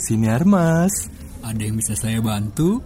Siniar Mas. Ada yang bisa saya bantu?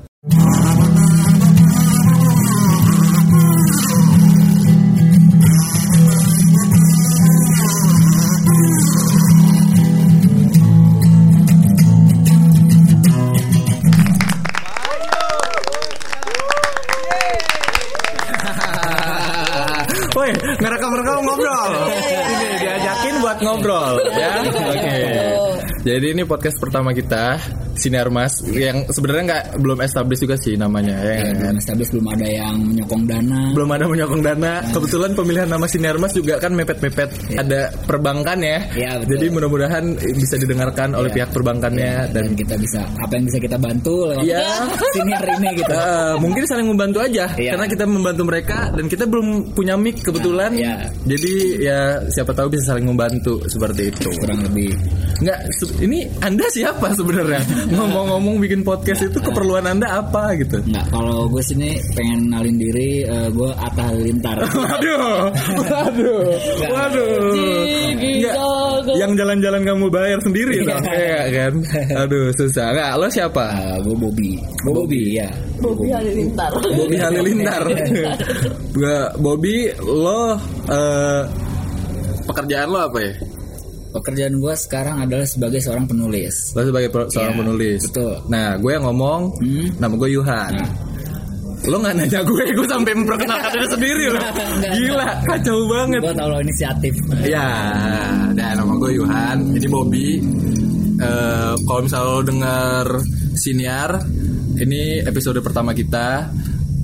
Jadi ini podcast pertama kita Siniar Mas yang sebenarnya nggak belum established juga sih namanya ya. Ya, belum established, belum ada yang menyokong dana. belum ada menyokong dana. Kebetulan pemilihan nama Siniar Mas juga kan mepet-mepet ada perbankan ya. Iya, betul. Jadi mudah-mudahan bisa didengarkan oleh pihak perbankannya dan dan kita bisa apa yang bisa kita bantu lewat Iya. senior ini gitu. Eh, mungkin saling membantu aja Iya. karena kita membantu mereka dan kita belum punya mic kebetulan. Nah, iya. Jadi ya siapa tahu bisa saling membantu seperti itu. Kurang lebih. Enggak, se- ini Anda siapa sebenarnya? Ngomong-ngomong bikin podcast itu keperluan Anda apa gitu? Enggak, kalau gue sini pengen nalin diri, eh, gue Atta Halilintar. Waduh, waduh, waduh. Enggak, yang jalan-jalan kamu bayar sendiri dong, Iya kan? Aduh, susah. Enggak, lo siapa? Eh, gue Bobby. Gue Bobby ya. Bobby Halilintar. Bobby Halilintar. Gua Bobby, lo eh, pekerjaan lo apa ya? Pekerjaan gue sekarang adalah sebagai seorang penulis. Lo sebagai pro- seorang Iya, penulis. betul. Nah, gue yang ngomong, Hmm. nama gue Yuhan. Nah. Lo nggak nanya gue, gue sampai memperkenalkan diri sendiri loh. Gila, kacau banget. Gue tau lo inisiatif. Ya, dan nama gue Yuhan, ini Bobby. Eh, kalau misalnya lo denger siniar, ini episode pertama kita.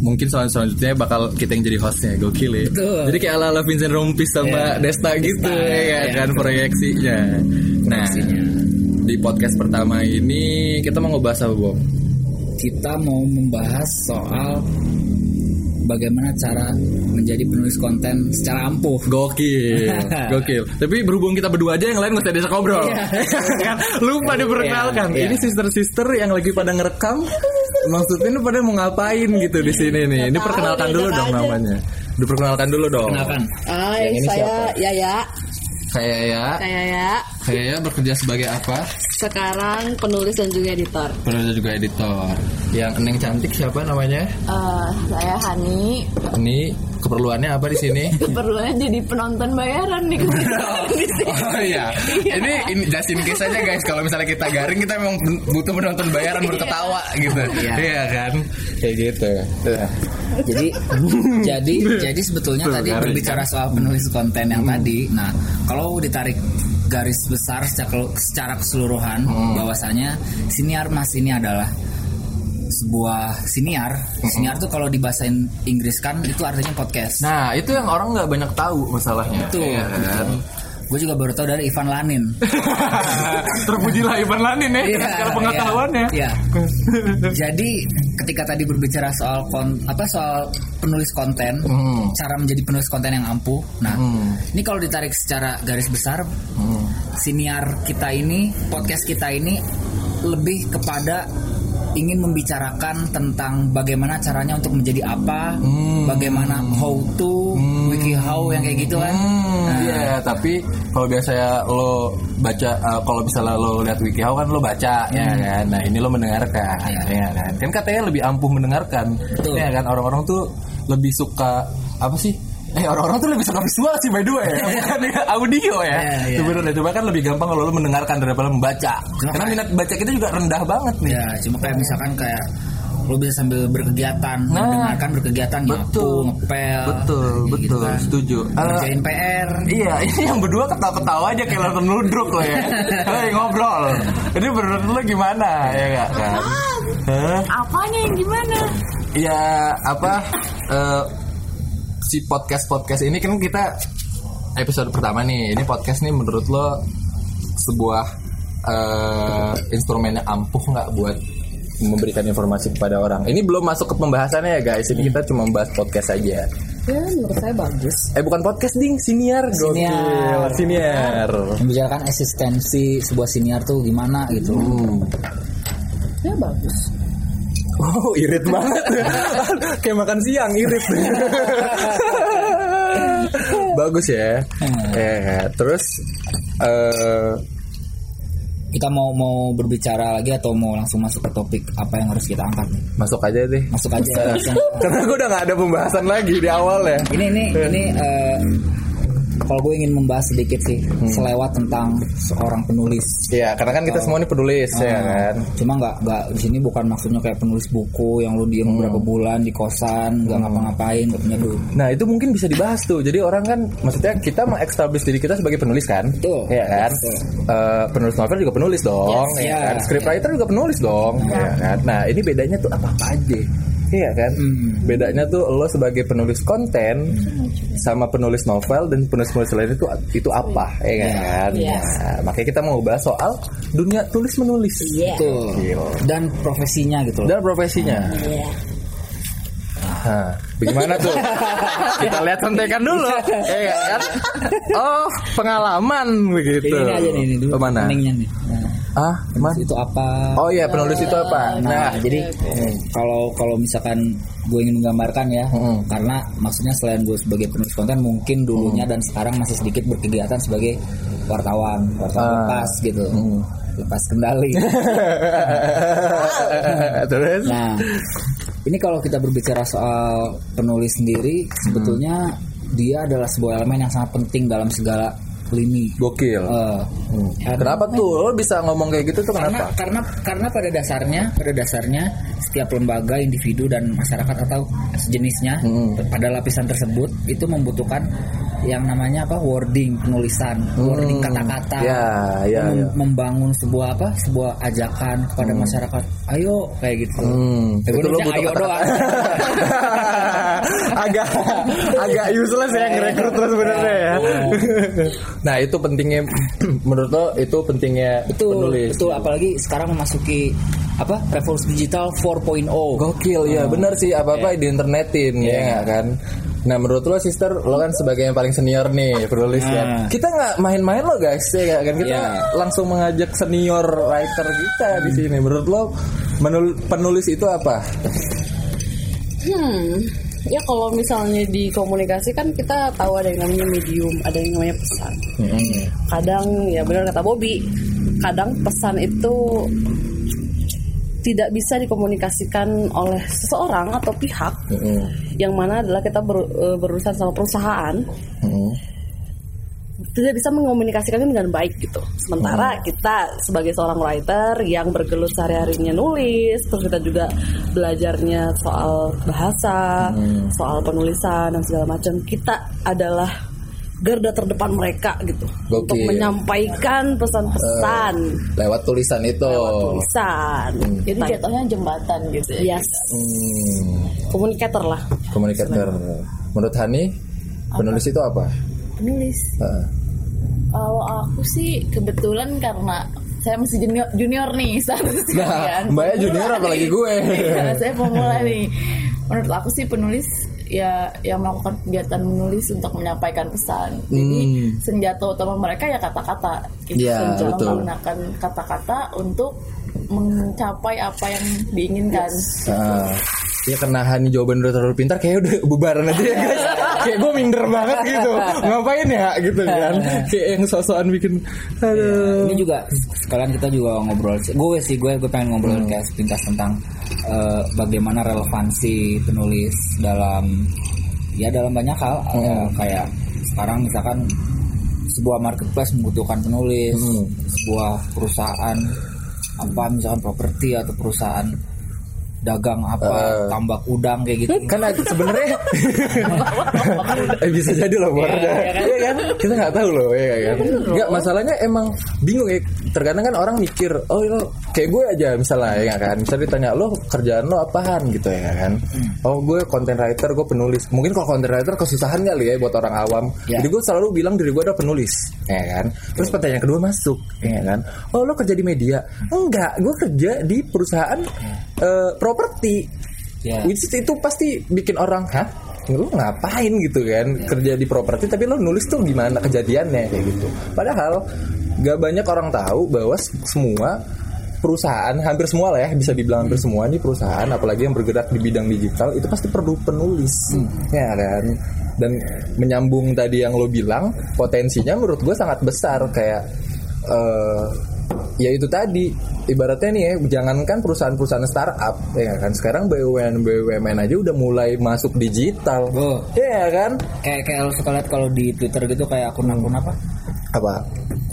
Mungkin soal selanjutnya bakal kita yang jadi hostnya, gokil ya. Betul. Jadi kayak ala-ala Vincent Rompis sama Iya. Desta gitu Desta, ya iya. kan proyeksinya. Nah, Proyeksinya. di podcast pertama ini kita mau ngebahas apa, Bob? Kita mau membahas soal bagaimana cara menjadi penulis konten secara ampuh. Gokil, gokil. Tapi berhubung kita berdua aja yang lain nggak usah diajak ngobrol. Iya. kan lupa diperkenalkan. Iya, iya. Ini sister-sister yang lagi pada ngerekam. Maksudnya ini pada mau ngapain gitu di sini nih. Ini perkenalkan dulu dong aja. namanya. Diperkenalkan dulu dong. Kenalkan. Hai, Yang ini saya siapa? Yaya. Saya ya, Saya ya. saya ya bekerja sebagai apa? Sekarang penulis dan juga editor. Penulis juga editor. Yang Neng cantik siapa namanya? Eh, saya Hani. Ini keperluannya apa di sini? Keperluannya jadi penonton bayaran nih di sini. Oh iya. Ini ini just in case aja guys. Kalau misalnya kita garing kita memang butuh penonton bayaran berketawa gitu. Iya. Iya kan? Kayak gitu. jadi jadi jadi sebetulnya Tuh, tadi berbicara soal penulis konten yang tadi nah kalau ditarik garis besar secara, secara keseluruhan bahwasanya siniar mas ini adalah sebuah siniar siniar tuh kalau dibahasain Inggris kan itu artinya podcast Nah, itu yang orang nggak banyak tahu masalahnya. Betul, Iya kan? gue juga baru tahu dari Ivan Lanin Terpujilah Ivan Lanin ya, secara pengetahuannya. Iya. Jadi ketika tadi berbicara soal kon, apa soal penulis konten, Hmm. cara menjadi penulis konten yang ampuh. Nah, Hmm. ini kalau ditarik secara garis besar, Hmm. siniar kita ini, podcast kita ini lebih kepada ingin membicarakan tentang bagaimana caranya untuk menjadi apa, Hmm. bagaimana how to, wiki how yang kayak gitu kan. Hmm, Nah, iya, tapi kalau biasanya lo baca, uh, kalau misalnya lo lihat WikiHow kan lo baca, ya kan. Nah ini lo mendengarkan, Hmm. Iya. ya kan. Kan katanya lebih ampuh mendengarkan, Betul. ya kan. Orang-orang tuh lebih suka apa sih? Eh orang-orang tuh lebih suka visual sih by the way, bukan ya, audio ya. Iya. Sebenarnya cuma kan lebih gampang kalau lo mendengarkan daripada membaca. Cuma Karena kayak- minat baca kita juga rendah banget nih. Ya, cuma kayak misalkan kayak lo bisa sambil berkegiatan, Nah. mendengarkan berkegiatan, nyapu, Betul. ngepel, Betul, gitu betul, kan. setuju. Eh, Ngerjain PR. Iya, ini yang berdua ketawa-ketawa aja kayak nonton ludruk lo ya. Hei ngobrol. Ini menurut lo gimana ya gak kan? Hah? Apanya yang gimana? Ya apa? eh, si podcast podcast ini kan kita episode pertama nih. Ini podcast nih menurut lo sebuah eh, instrumen yang ampuh nggak buat memberikan informasi kepada orang. Ini belum masuk ke pembahasannya ya guys. Ini kita cuma membahas podcast saja. Ya, menurut saya bagus. Eh bukan podcast ding, siniar, Siniar. Gokil. siniar. Membicarakan eksistensi sebuah siniar tuh gimana gitu. Hmm. Ya bagus. Oh irit banget Kayak makan siang irit Bagus ya Hmm. Eh, Terus eh kita mau mau berbicara lagi atau mau langsung masuk ke topik apa yang harus kita angkat nih? Masuk aja deh. Masuk aja. Karena gue udah gak ada pembahasan lagi di awal ya. ini ini ini eh, kalau gue ingin membahas sedikit sih selewat tentang seorang penulis. Iya, karena kan kita semua ini penulis ya Ah, kan. Cuma nggak nggak di sini bukan maksudnya kayak penulis buku yang lu diem beberapa bulan di kosan nggak ngapa-ngapain nggak punya duit. Nah itu mungkin bisa dibahas tuh. Jadi orang kan, maksudnya kita mengestablish diri kita sebagai penulis kan, Betul. Iya kan. Betul. Eh, penulis novel juga penulis dong, Yes, ya ya. kan. Scriptwriter juga penulis dong, ya kan. Nah ini bedanya tuh apa apa aja, iya kan. Hmm. Bedanya tuh lo sebagai penulis konten sama penulis novel dan penulis-penulis lain itu itu apa, ya kan. Yes. Nah, makanya kita mau bahas soal dunia tulis menulis. Iya. Betul. Gila. Dan profesinya gitu loh. Dan profesinya. Iya. Nah, bagaimana tuh? Kita lihat contekan dulu. Iya kan? Oh, pengalaman begitu. Ini aja nih, ini dulu. Mana? Peningnya nih. Nah, Ah, mana? itu apa? Oh iya, penulis itu apa? Nah, Nah, jadi eh, kalau kalau misalkan gue ingin menggambarkan ya, Mm-mm. karena maksudnya selain gue sebagai penulis konten, mungkin dulunya dan sekarang masih sedikit berkegiatan sebagai wartawan, wartawan Ah. lepas gitu, lepas kendali. Terus? nah, ini kalau kita berbicara soal penulis sendiri, sebetulnya dia adalah sebuah elemen yang sangat penting dalam segala lini. Gokil. Eh, karena- Kenapa tuh? Lo bisa ngomong kayak gitu tuh karena kenapa? karena karena pada dasarnya pada dasarnya setiap lembaga individu dan masyarakat atau sejenisnya Hmm. pada lapisan tersebut itu membutuhkan yang namanya apa wording penulisan wording kata-kata Hmm. Ya, ya, Mem- ya. membangun sebuah apa sebuah ajakan kepada masyarakat ayo kayak gitu. Hmm, Eh, itu lo butuh ayo kata- doang. Agak agak useless ya ngerekrut lo sebenarnya ya. nah itu pentingnya menurut lo itu pentingnya betul penulis. betul apalagi sekarang memasuki apa revolusi digital 4.0 Gokil ya benar sih apa apa di internetin ya nggak kan. Nah menurut lo sister lo kan sebagai yang paling senior nih penulis Nah. ya. Kita nggak main-main lo guys ya nggak kan kita Iya. langsung mengajak senior writer kita di sini. Menurut lo menul- penulis itu apa? Hmm, ya kalau misalnya di komunikasi kan kita tahu ada yang namanya medium, ada yang namanya pesan. Kadang ya benar kata Bobby, kadang pesan itu tidak bisa dikomunikasikan oleh seseorang atau pihak yang mana adalah kita ber- eh, berurusan sama perusahaan tidak bisa mengomunikasikannya dengan baik gitu. Sementara kita sebagai seorang writer yang bergelut sehari-harinya nulis, terus kita juga belajarnya soal bahasa, soal penulisan dan segala macam, kita adalah garda terdepan mereka gitu untuk Gokil. menyampaikan pesan-pesan Lewat tulisan itu. tulisan. Jadi Nah, jatuhnya jembatan gitu ya. yes, Hmm, komunikator lah. komunikator. Menurut Hani penulis itu apa? Penulis. Heeh. Kalau aku sih kebetulan karena saya masih junior, junior nih itu Nah, mbaknya junior apalagi nih. gue. Saya pemula nih. Menurut aku sih penulis ya yang melakukan kegiatan menulis untuk menyampaikan pesan. Jadi Hmm. senjata utama mereka ya kata-kata. Iya, senjata betul. menggunakan kata-kata untuk mencapai apa yang diinginkan. Ah, ya karena Hani jawaban udah terlalu pintar kayak udah bubaran aja ya guys kayak gue minder banget gitu ngapain ya gitu kan kayak yang sosokan bikin aduh ini juga sekalian kita juga ngobrol gue sih gue gue pengen ngobrol Hmm. kayak sepintas tentang eh, bagaimana relevansi penulis dalam ya dalam banyak hal. Hmm. Eh, kayak sekarang misalkan sebuah marketplace membutuhkan penulis Hmm. sebuah perusahaan apa misalkan properti atau perusahaan dagang apa tambak udang kayak gitu. Kan ada- sebenarnya. Eh, bisa jadi loh Bor. Iya kan? Kita nggak tahu loh ya kan? Nggak masalahnya emang bingung ya. Terkadang kan orang mikir oh lo kayak gue aja misalnya ya kan? Misalnya ditanya lo kerjaan lo apaan? Gitu ya kan? Oh gue content writer gue penulis. Mungkin kalau content writer kesusahan kali ya buat orang awam. Ya. jadi gue selalu bilang diri gue adalah penulis ya kan? Terus pertanyaan kedua masuk ya kan? Oh lo kerja di media? Enggak gue kerja di perusahaan eh, properti. Ya. Which is itu pasti bikin orang hah? Lu ngapain? Gitu kan? Kerja di properti tapi lo nulis tuh gimana kejadiannya? Kayak gitu. Padahal gak banyak orang tahu bahwa semua perusahaan hampir semua lah ya bisa dibilang hampir semua nih perusahaan apalagi yang bergerak di bidang digital itu pasti perlu penulis ya kan? Dan menyambung tadi yang lo bilang potensinya menurut gue sangat besar kayak eh, ya itu tadi ibaratnya nih ya jangankan perusahaan-perusahaan startup ya kan? Sekarang BUMN BUMN aja udah mulai masuk digital Oh. ya kan? Kayak kayak lo suka lihat kalau di Twitter gitu kayak akun-akun apa? Apa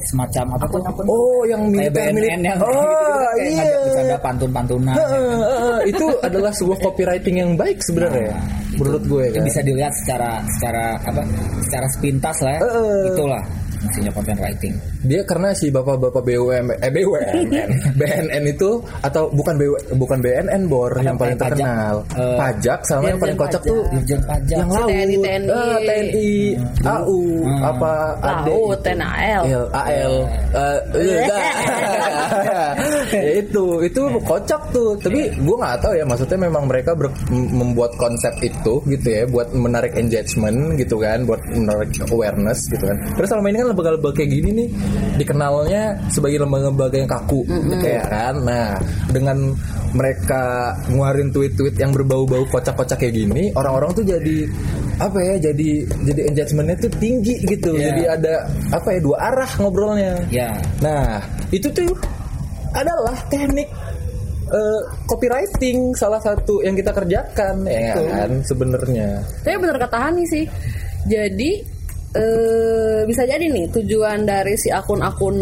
semacam apa tuh? Oh yang militer militer yang oh kayak iya. bercanda pantun-pantunan Heeh, kan. heeh, itu adalah sebuah copywriting yang baik sebenarnya menurut gue kan bisa dilihat secara secara apa? Secara sepintas lah ya. Heeh. itulah fungsinya content writing. Dia karena si bapak-bapak BUMN eh BUMN BNN itu atau bukan BU, bukan BNN bor yang paling pajak. terkenal. Eh, pajak sama yang paling kocak tuh Dirjen pajak. yang laut. TNI, TNI. Ah, TNI AU Hmm. apa AD Laut, TNAL. AL eh, ya itu itu kocak tuh. Tapi gue nggak tahu ya maksudnya memang mereka ber- membuat konsep itu gitu ya buat menarik engagement gitu kan buat menarik awareness gitu kan. Terus selama ini kan lembaga-lembaga kayak gini nih. Dikenalnya sebagai lembaga-lembaga yang kaku gitu ya kan? Nah dengan mereka ngeluarin tweet-tweet yang berbau-bau kocak-kocak kayak gini orang-orang tuh jadi apa ya jadi jadi engagementnya tuh tinggi gitu. Iya. jadi ada apa ya dua arah ngobrolnya. Ya Nah, itu tuh adalah teknik eh, copywriting salah satu yang kita kerjakan ya kan sebenarnya. Tapi bener kata Hani sih. Jadi eh, bisa jadi nih tujuan dari si akun-akun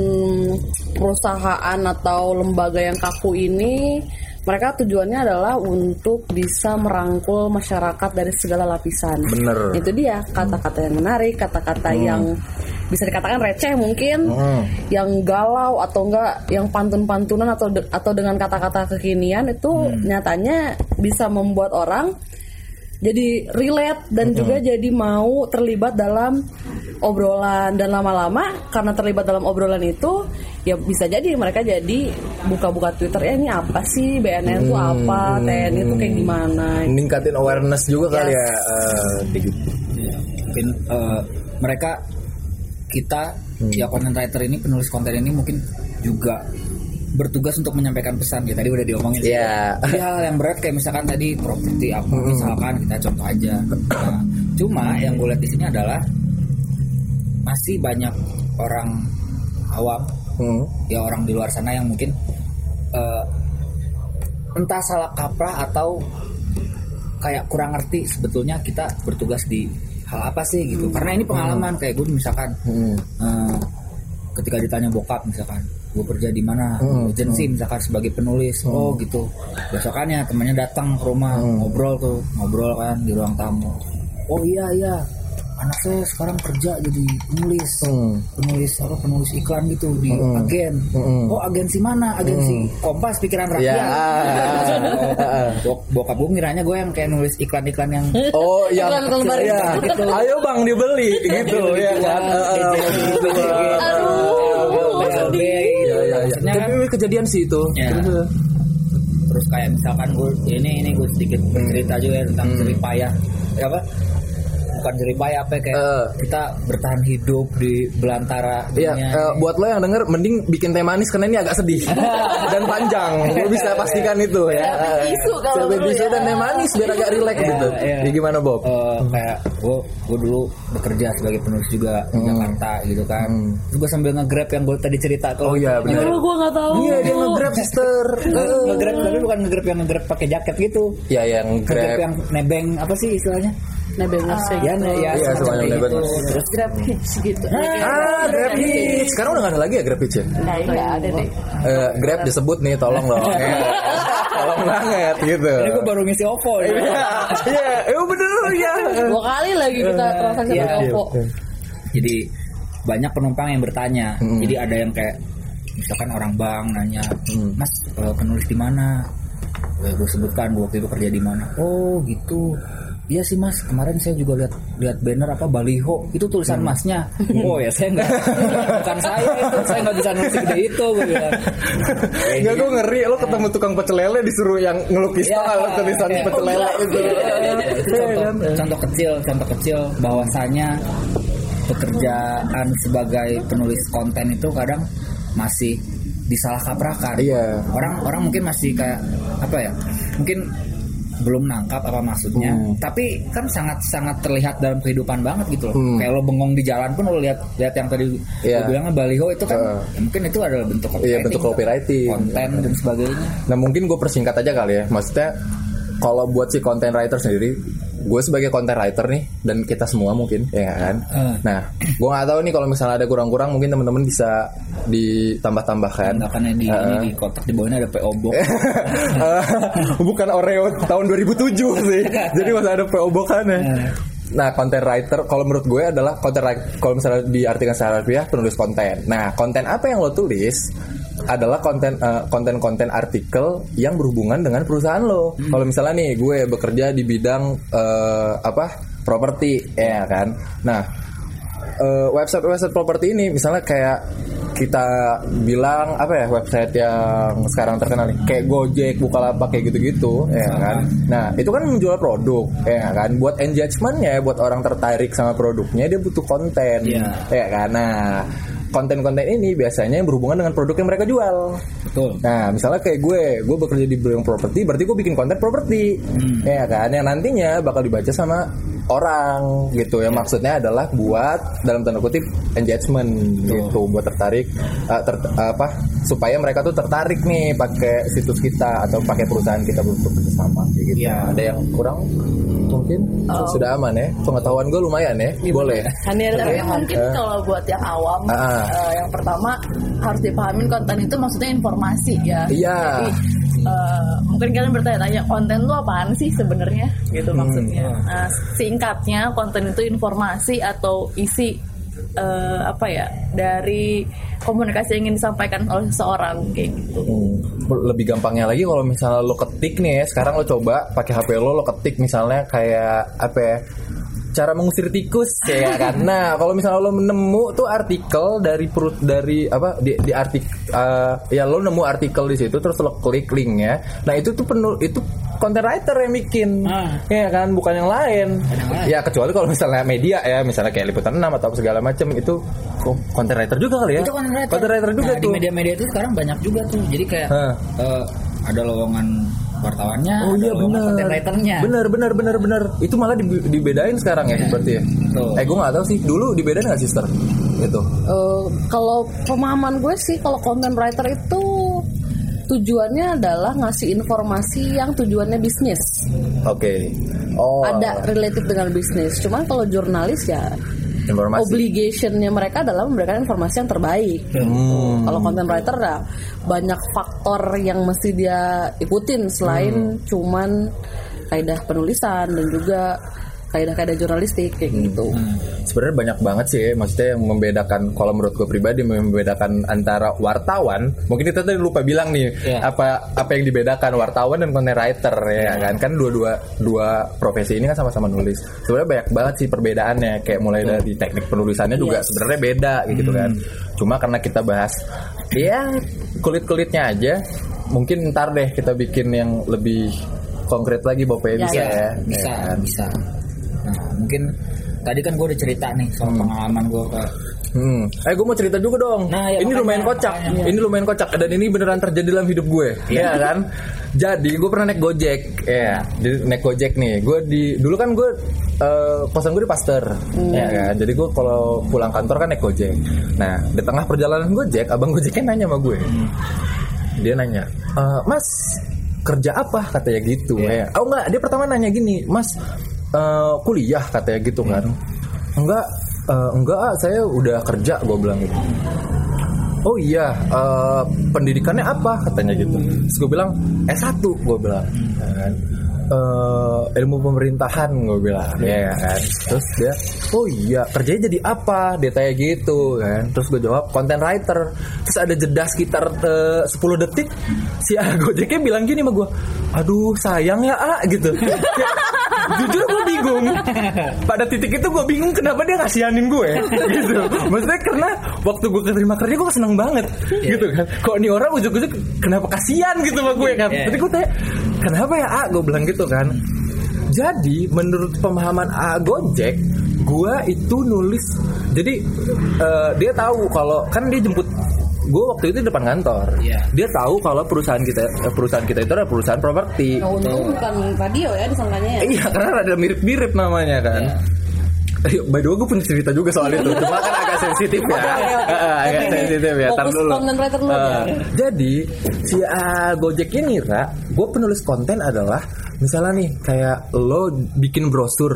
perusahaan atau lembaga yang kaku ini mereka tujuannya adalah untuk bisa merangkul masyarakat dari segala lapisan. Bener. Itu dia kata-kata yang menarik, kata-kata yang bisa dikatakan receh mungkin, Hmm. yang galau atau enggak yang pantun-pantunan atau de- atau dengan kata-kata kekinian itu nyatanya bisa membuat orang jadi relate dan juga jadi mau terlibat dalam obrolan. Dan lama-lama karena terlibat dalam obrolan itu ya bisa jadi mereka jadi buka-buka Twitter ya ini apa sih? BNN itu apa? TNI itu kayak gimana? Meningkatin awareness juga kali Yes. ya. gitu. Ya, mungkin eh, mereka kita ya content writer ini penulis konten ini mungkin juga bertugas untuk menyampaikan pesan ya tadi udah diomongin sih. Iya. Hal yang berat kayak misalkan tadi properti apa misalkan kita contoh aja Nah, cuma yang gue lihat di sini adalah masih banyak orang awam Hmm. ya orang di luar sana yang mungkin eh, entah salah kaprah atau kayak kurang ngerti sebetulnya kita bertugas di hal apa sih gitu karena ini pengalaman kayak gue misalkan Hmm. eh, ketika ditanya bokap misalkan gue kerja di mana? Hmm, agensi misalkan sebagai penulis. Oh gitu. Besokannya temannya datang ke rumah Hmm. ngobrol tuh ngobrol kan di ruang tamu. Oh iya iya. Anak saya sekarang kerja jadi penulis. Hmm. penulis apa penulis iklan gitu di Hmm. agen. Hmm. oh agensi mana? Agensi kompas pikiran rakyat. Ya. Bok- bokap gue ngiranya gue yang kayak nulis iklan-iklan yang Oh yang Iklan ya. gitu. Ayo bang dibeli gitu. Ya kan. Eh, Ya, ya. Maksudnya kan, Tapi kejadian sih itu. Ya. Terus, terus kayak misalkan gue ini ini gue sedikit bercerita juga ya tentang jerih payah ya apa bukan jerih payah apa ya, kayak Eh. kita bertahan hidup di belantara Iya, dunia eh, buat lo yang denger mending bikin teh manis karena ini agak sedih dan panjang. Lo bisa pastikan itu ya. Selfie bisu kalau bisu ya. dan teh manis biar agak rileks Iya, gitu. iya. Ya gimana Bob? Eh, kayak gue gue dulu bekerja sebagai penulis juga di Jakarta gitu kan terus gue sambil nge-grab yang gue tadi cerita tuh Oh iya benar. Dulu gue nggak tahu. Iya dia nge-grab sister. Nge-grab tapi bukan nge-grab yang nge-grab pakai jaket gitu Ya yang nge-grab grab. yang nebeng apa sih istilahnya Nebengers ya, gitu. ne- ya, Iya, semacam semuanya kayak nebeng. gitu. terus Grab Hitch gitu. Ah, Grab Hitch. Sekarang udah gak ada lagi ya Grab Hitch ya? Nah, nggak ada deh. Eh, Grab disebut nih, tolong loh. Eh, tolong banget gitu. ini gue baru ngisi OVO ya. Iya, iya, eh, bener ya. Dua kali lagi kita transaksi Iya. pakai OVO. jadi banyak penumpang yang bertanya Hmm. jadi ada yang kayak misalkan orang bank nanya Hmm. mas eh, penulis di mana gue sebutkan gue waktu itu kerja di mana oh gitu Iya sih mas, kemarin saya juga lihat lihat banner apa baliho itu tulisan Hmm. masnya. Oh ya saya nggak, bukan saya itu, saya nggak bisa nulis gede itu gue bilang. Enggak gue ngeri lo ketemu tukang pecel lele disuruh yang ngelukis Iya. tau lo tulisan Iya. pecel lele itu. itu Iya contoh, kan? contoh kecil contoh kecil bahwasanya pekerjaan sebagai penulis konten itu kadang masih disalah kaprakan Iya. orang orang mungkin masih kayak apa ya mungkin belum nangkap apa maksudnya. Tapi kan sangat sangat terlihat dalam kehidupan banget gitu loh. Kayak lo bengong di jalan pun lo lihat lihat yang tadi Iya. lo bilangnya baliho itu kan ya mungkin itu adalah bentuk Iya, bentuk copywriting. konten dan sebagainya. Nah mungkin gue persingkat aja kali ya. Maksudnya kalau buat si content writer sendiri, gue sebagai content writer nih dan kita semua mungkin ya kan. Hmm. Nah, gue nggak tahu nih kalau misalnya ada kurang-kurang mungkin teman-teman bisa ditambah-tambahkan. Tindakannya di, Heeh. ini di kotak di bawahnya ada PO box Eh, bukan Oreo tahun 2007 sih. Jadi masih ada PO boxannya. Nah, content writer kalau menurut gue adalah content writer kalau misalnya diartikan secara harfiah penulis konten. Nah, konten apa yang lo tulis adalah konten eh, konten-konten artikel yang berhubungan dengan perusahaan lo. Kalau misalnya nih gue bekerja di bidang eh, apa? properti ya kan. Nah, eh, website-website properti ini misalnya kayak kita bilang apa ya website yang sekarang terkenal nih kayak Gojek, Bukalapak kayak gitu-gitu ya kan. Nah, itu kan menjual produk ya kan. Buat engagementnya buat orang tertarik sama produknya dia butuh konten Iya. ya kan. Nah, konten-konten ini biasanya yang berhubungan dengan produk yang mereka jual. betul Nah, misalnya kayak gue, gue bekerja di bidang properti, berarti gue bikin konten properti, ya kan? Yang nantinya bakal dibaca sama orang gitu. Yang maksudnya adalah buat dalam tanda kutip engagement gitu, buat tertarik, eh, ter- apa? Supaya mereka tuh tertarik nih pakai situs kita atau pakai perusahaan kita untuk bersama, kayak gitu. Iya. Ada yang kurang? Mungkin sudah aman ya. Pengetahuan gue lumayan ya, boleh. Hani ada Tapi mungkin kalau buat yang awam, Ah. eh, yang pertama harus dipahamin konten itu maksudnya informasi ya. Iya. Eh, mungkin kalian bertanya-tanya konten itu apaan sih sebenarnya gitu Hmm. maksudnya. Nah, singkatnya konten itu informasi atau isi eh, apa ya dari komunikasi yang ingin disampaikan oleh seseorang kayak gitu. Hmm. Lebih gampangnya lagi kalau misalnya lo ketik nih ya, sekarang lo coba pakai HP lo lo ketik misalnya kayak apa ya? Cara mengusir tikus ya kan. Nah, kalau misalnya lo menemu tuh artikel dari perut dari apa di, di artik eh, ya lo nemu artikel di situ terus lo klik linknya. Nah, itu tuh penuh itu content writer yang bikin. Ah. Ya kan, bukan yang lain. Ya kecuali kalau misalnya media ya, misalnya kayak liputan 6 atau segala macam itu kok content writer juga kali ya. itu content writer. Content writer juga nah, tuh. di media-media itu sekarang banyak juga tuh jadi kayak Hah. eh, ada lowongan wartawannya Oh ada iya lowongan benar. content writernya Benar benar benar benar. Itu malah di- dibedain sekarang ya berarti ya. Betul. Eh gue nggak tahu sih. Dulu dibedain nggak sister? Itu. Eh, kalau pemahaman gue sih kalau content writer itu tujuannya adalah ngasih informasi yang tujuannya bisnis Oke. Oh. ada related dengan bisnis cuman kalau jurnalis ya informasi. obligationnya mereka adalah memberikan informasi yang terbaik Hmm. kalau content writer ya banyak faktor yang mesti dia ikutin selain Hmm. cuman kaidah penulisan dan juga kaidah-kaidah jurnalistik kayak gitu Sebenarnya banyak banget sih, ya. maksudnya yang membedakan. Kalau menurut gue pribadi membedakan antara wartawan. Mungkin kita tadi lupa bilang nih Iya. apa apa yang dibedakan wartawan dan content writer ya kan. Kan dua-dua dua profesi ini kan sama-sama nulis. Sebenarnya banyak banget sih perbedaannya. Kayak mulai dari teknik penulisannya juga sebenarnya beda gitu kan. Cuma karena kita bahas ya kulit-kulitnya aja. Mungkin ntar deh kita bikin yang lebih konkret lagi Bapak ya, Ya, bisa ya. ya. bisa Ya kan? bisa nah mungkin tadi kan gue udah cerita nih soal pengalaman gue ke Hmm. Eh gue mau cerita juga dong. Nah, ya, ini makanya, lumayan kocak. makanya. Ini lumayan kocak dan ini beneran terjadi dalam hidup gue. Iya kan? Jadi gue pernah naik Gojek. Ya, jadi naik Gojek nih. Gue di dulu kan gue eh, kosan gue di Pasteur. Ya kan? Jadi gue kalau pulang kantor kan naik Gojek. Nah, di tengah perjalanan Gojek, abang Gojeknya nanya sama gue. Dia nanya, "Eh, "Mas, kerja apa?" katanya gitu. Ya. Oh enggak, dia pertama nanya gini, "Mas, eh, kuliah?" katanya gitu kan. Enggak, eh, enggak, ah, saya udah kerja, gue bilang gitu. Oh iya, eh, pendidikannya apa katanya gitu. Terus gue bilang S1, gue bilang. Ya kan. Eh, ilmu pemerintahan gue bilang ya kan terus dia oh iya kerjanya jadi apa dia tanya gitu kan terus gue jawab content writer terus ada jeda sekitar eh, 10 detik si Gojeknya bilang gini sama gue aduh sayang ya A gitu jujur gue bingung. Pada titik itu gue bingung kenapa dia ngasihanin gue gitu. Maksudnya karena waktu gue keterima kerja gue seneng banget gitu kan. Kok ini orang ujuk-ujuk kenapa kasihan gitu sama gue kan? Iya. jadi gue tanya kenapa ya A? Gue bilang gitu kan. Jadi menurut pemahaman A Gojek gue itu nulis jadi eh, dia tahu kalau kan dia jemput gue waktu itu di depan kantor. Iya. Dia tahu kalau perusahaan kita eh, perusahaan kita itu adalah perusahaan properti. Nah, untung bukan radio ya disangkanya ya. Iya, karena ada mirip-mirip namanya kan. Iya. Eh, By the way, gue punya cerita juga soal itu. Cuma kan agak sensitif ya. Eh, agak sensitif ya. Tar fokus dulu. content writer dulu ya. Jadi si Gojek ini Ra, gue penulis konten adalah misalnya nih kayak lo bikin brosur.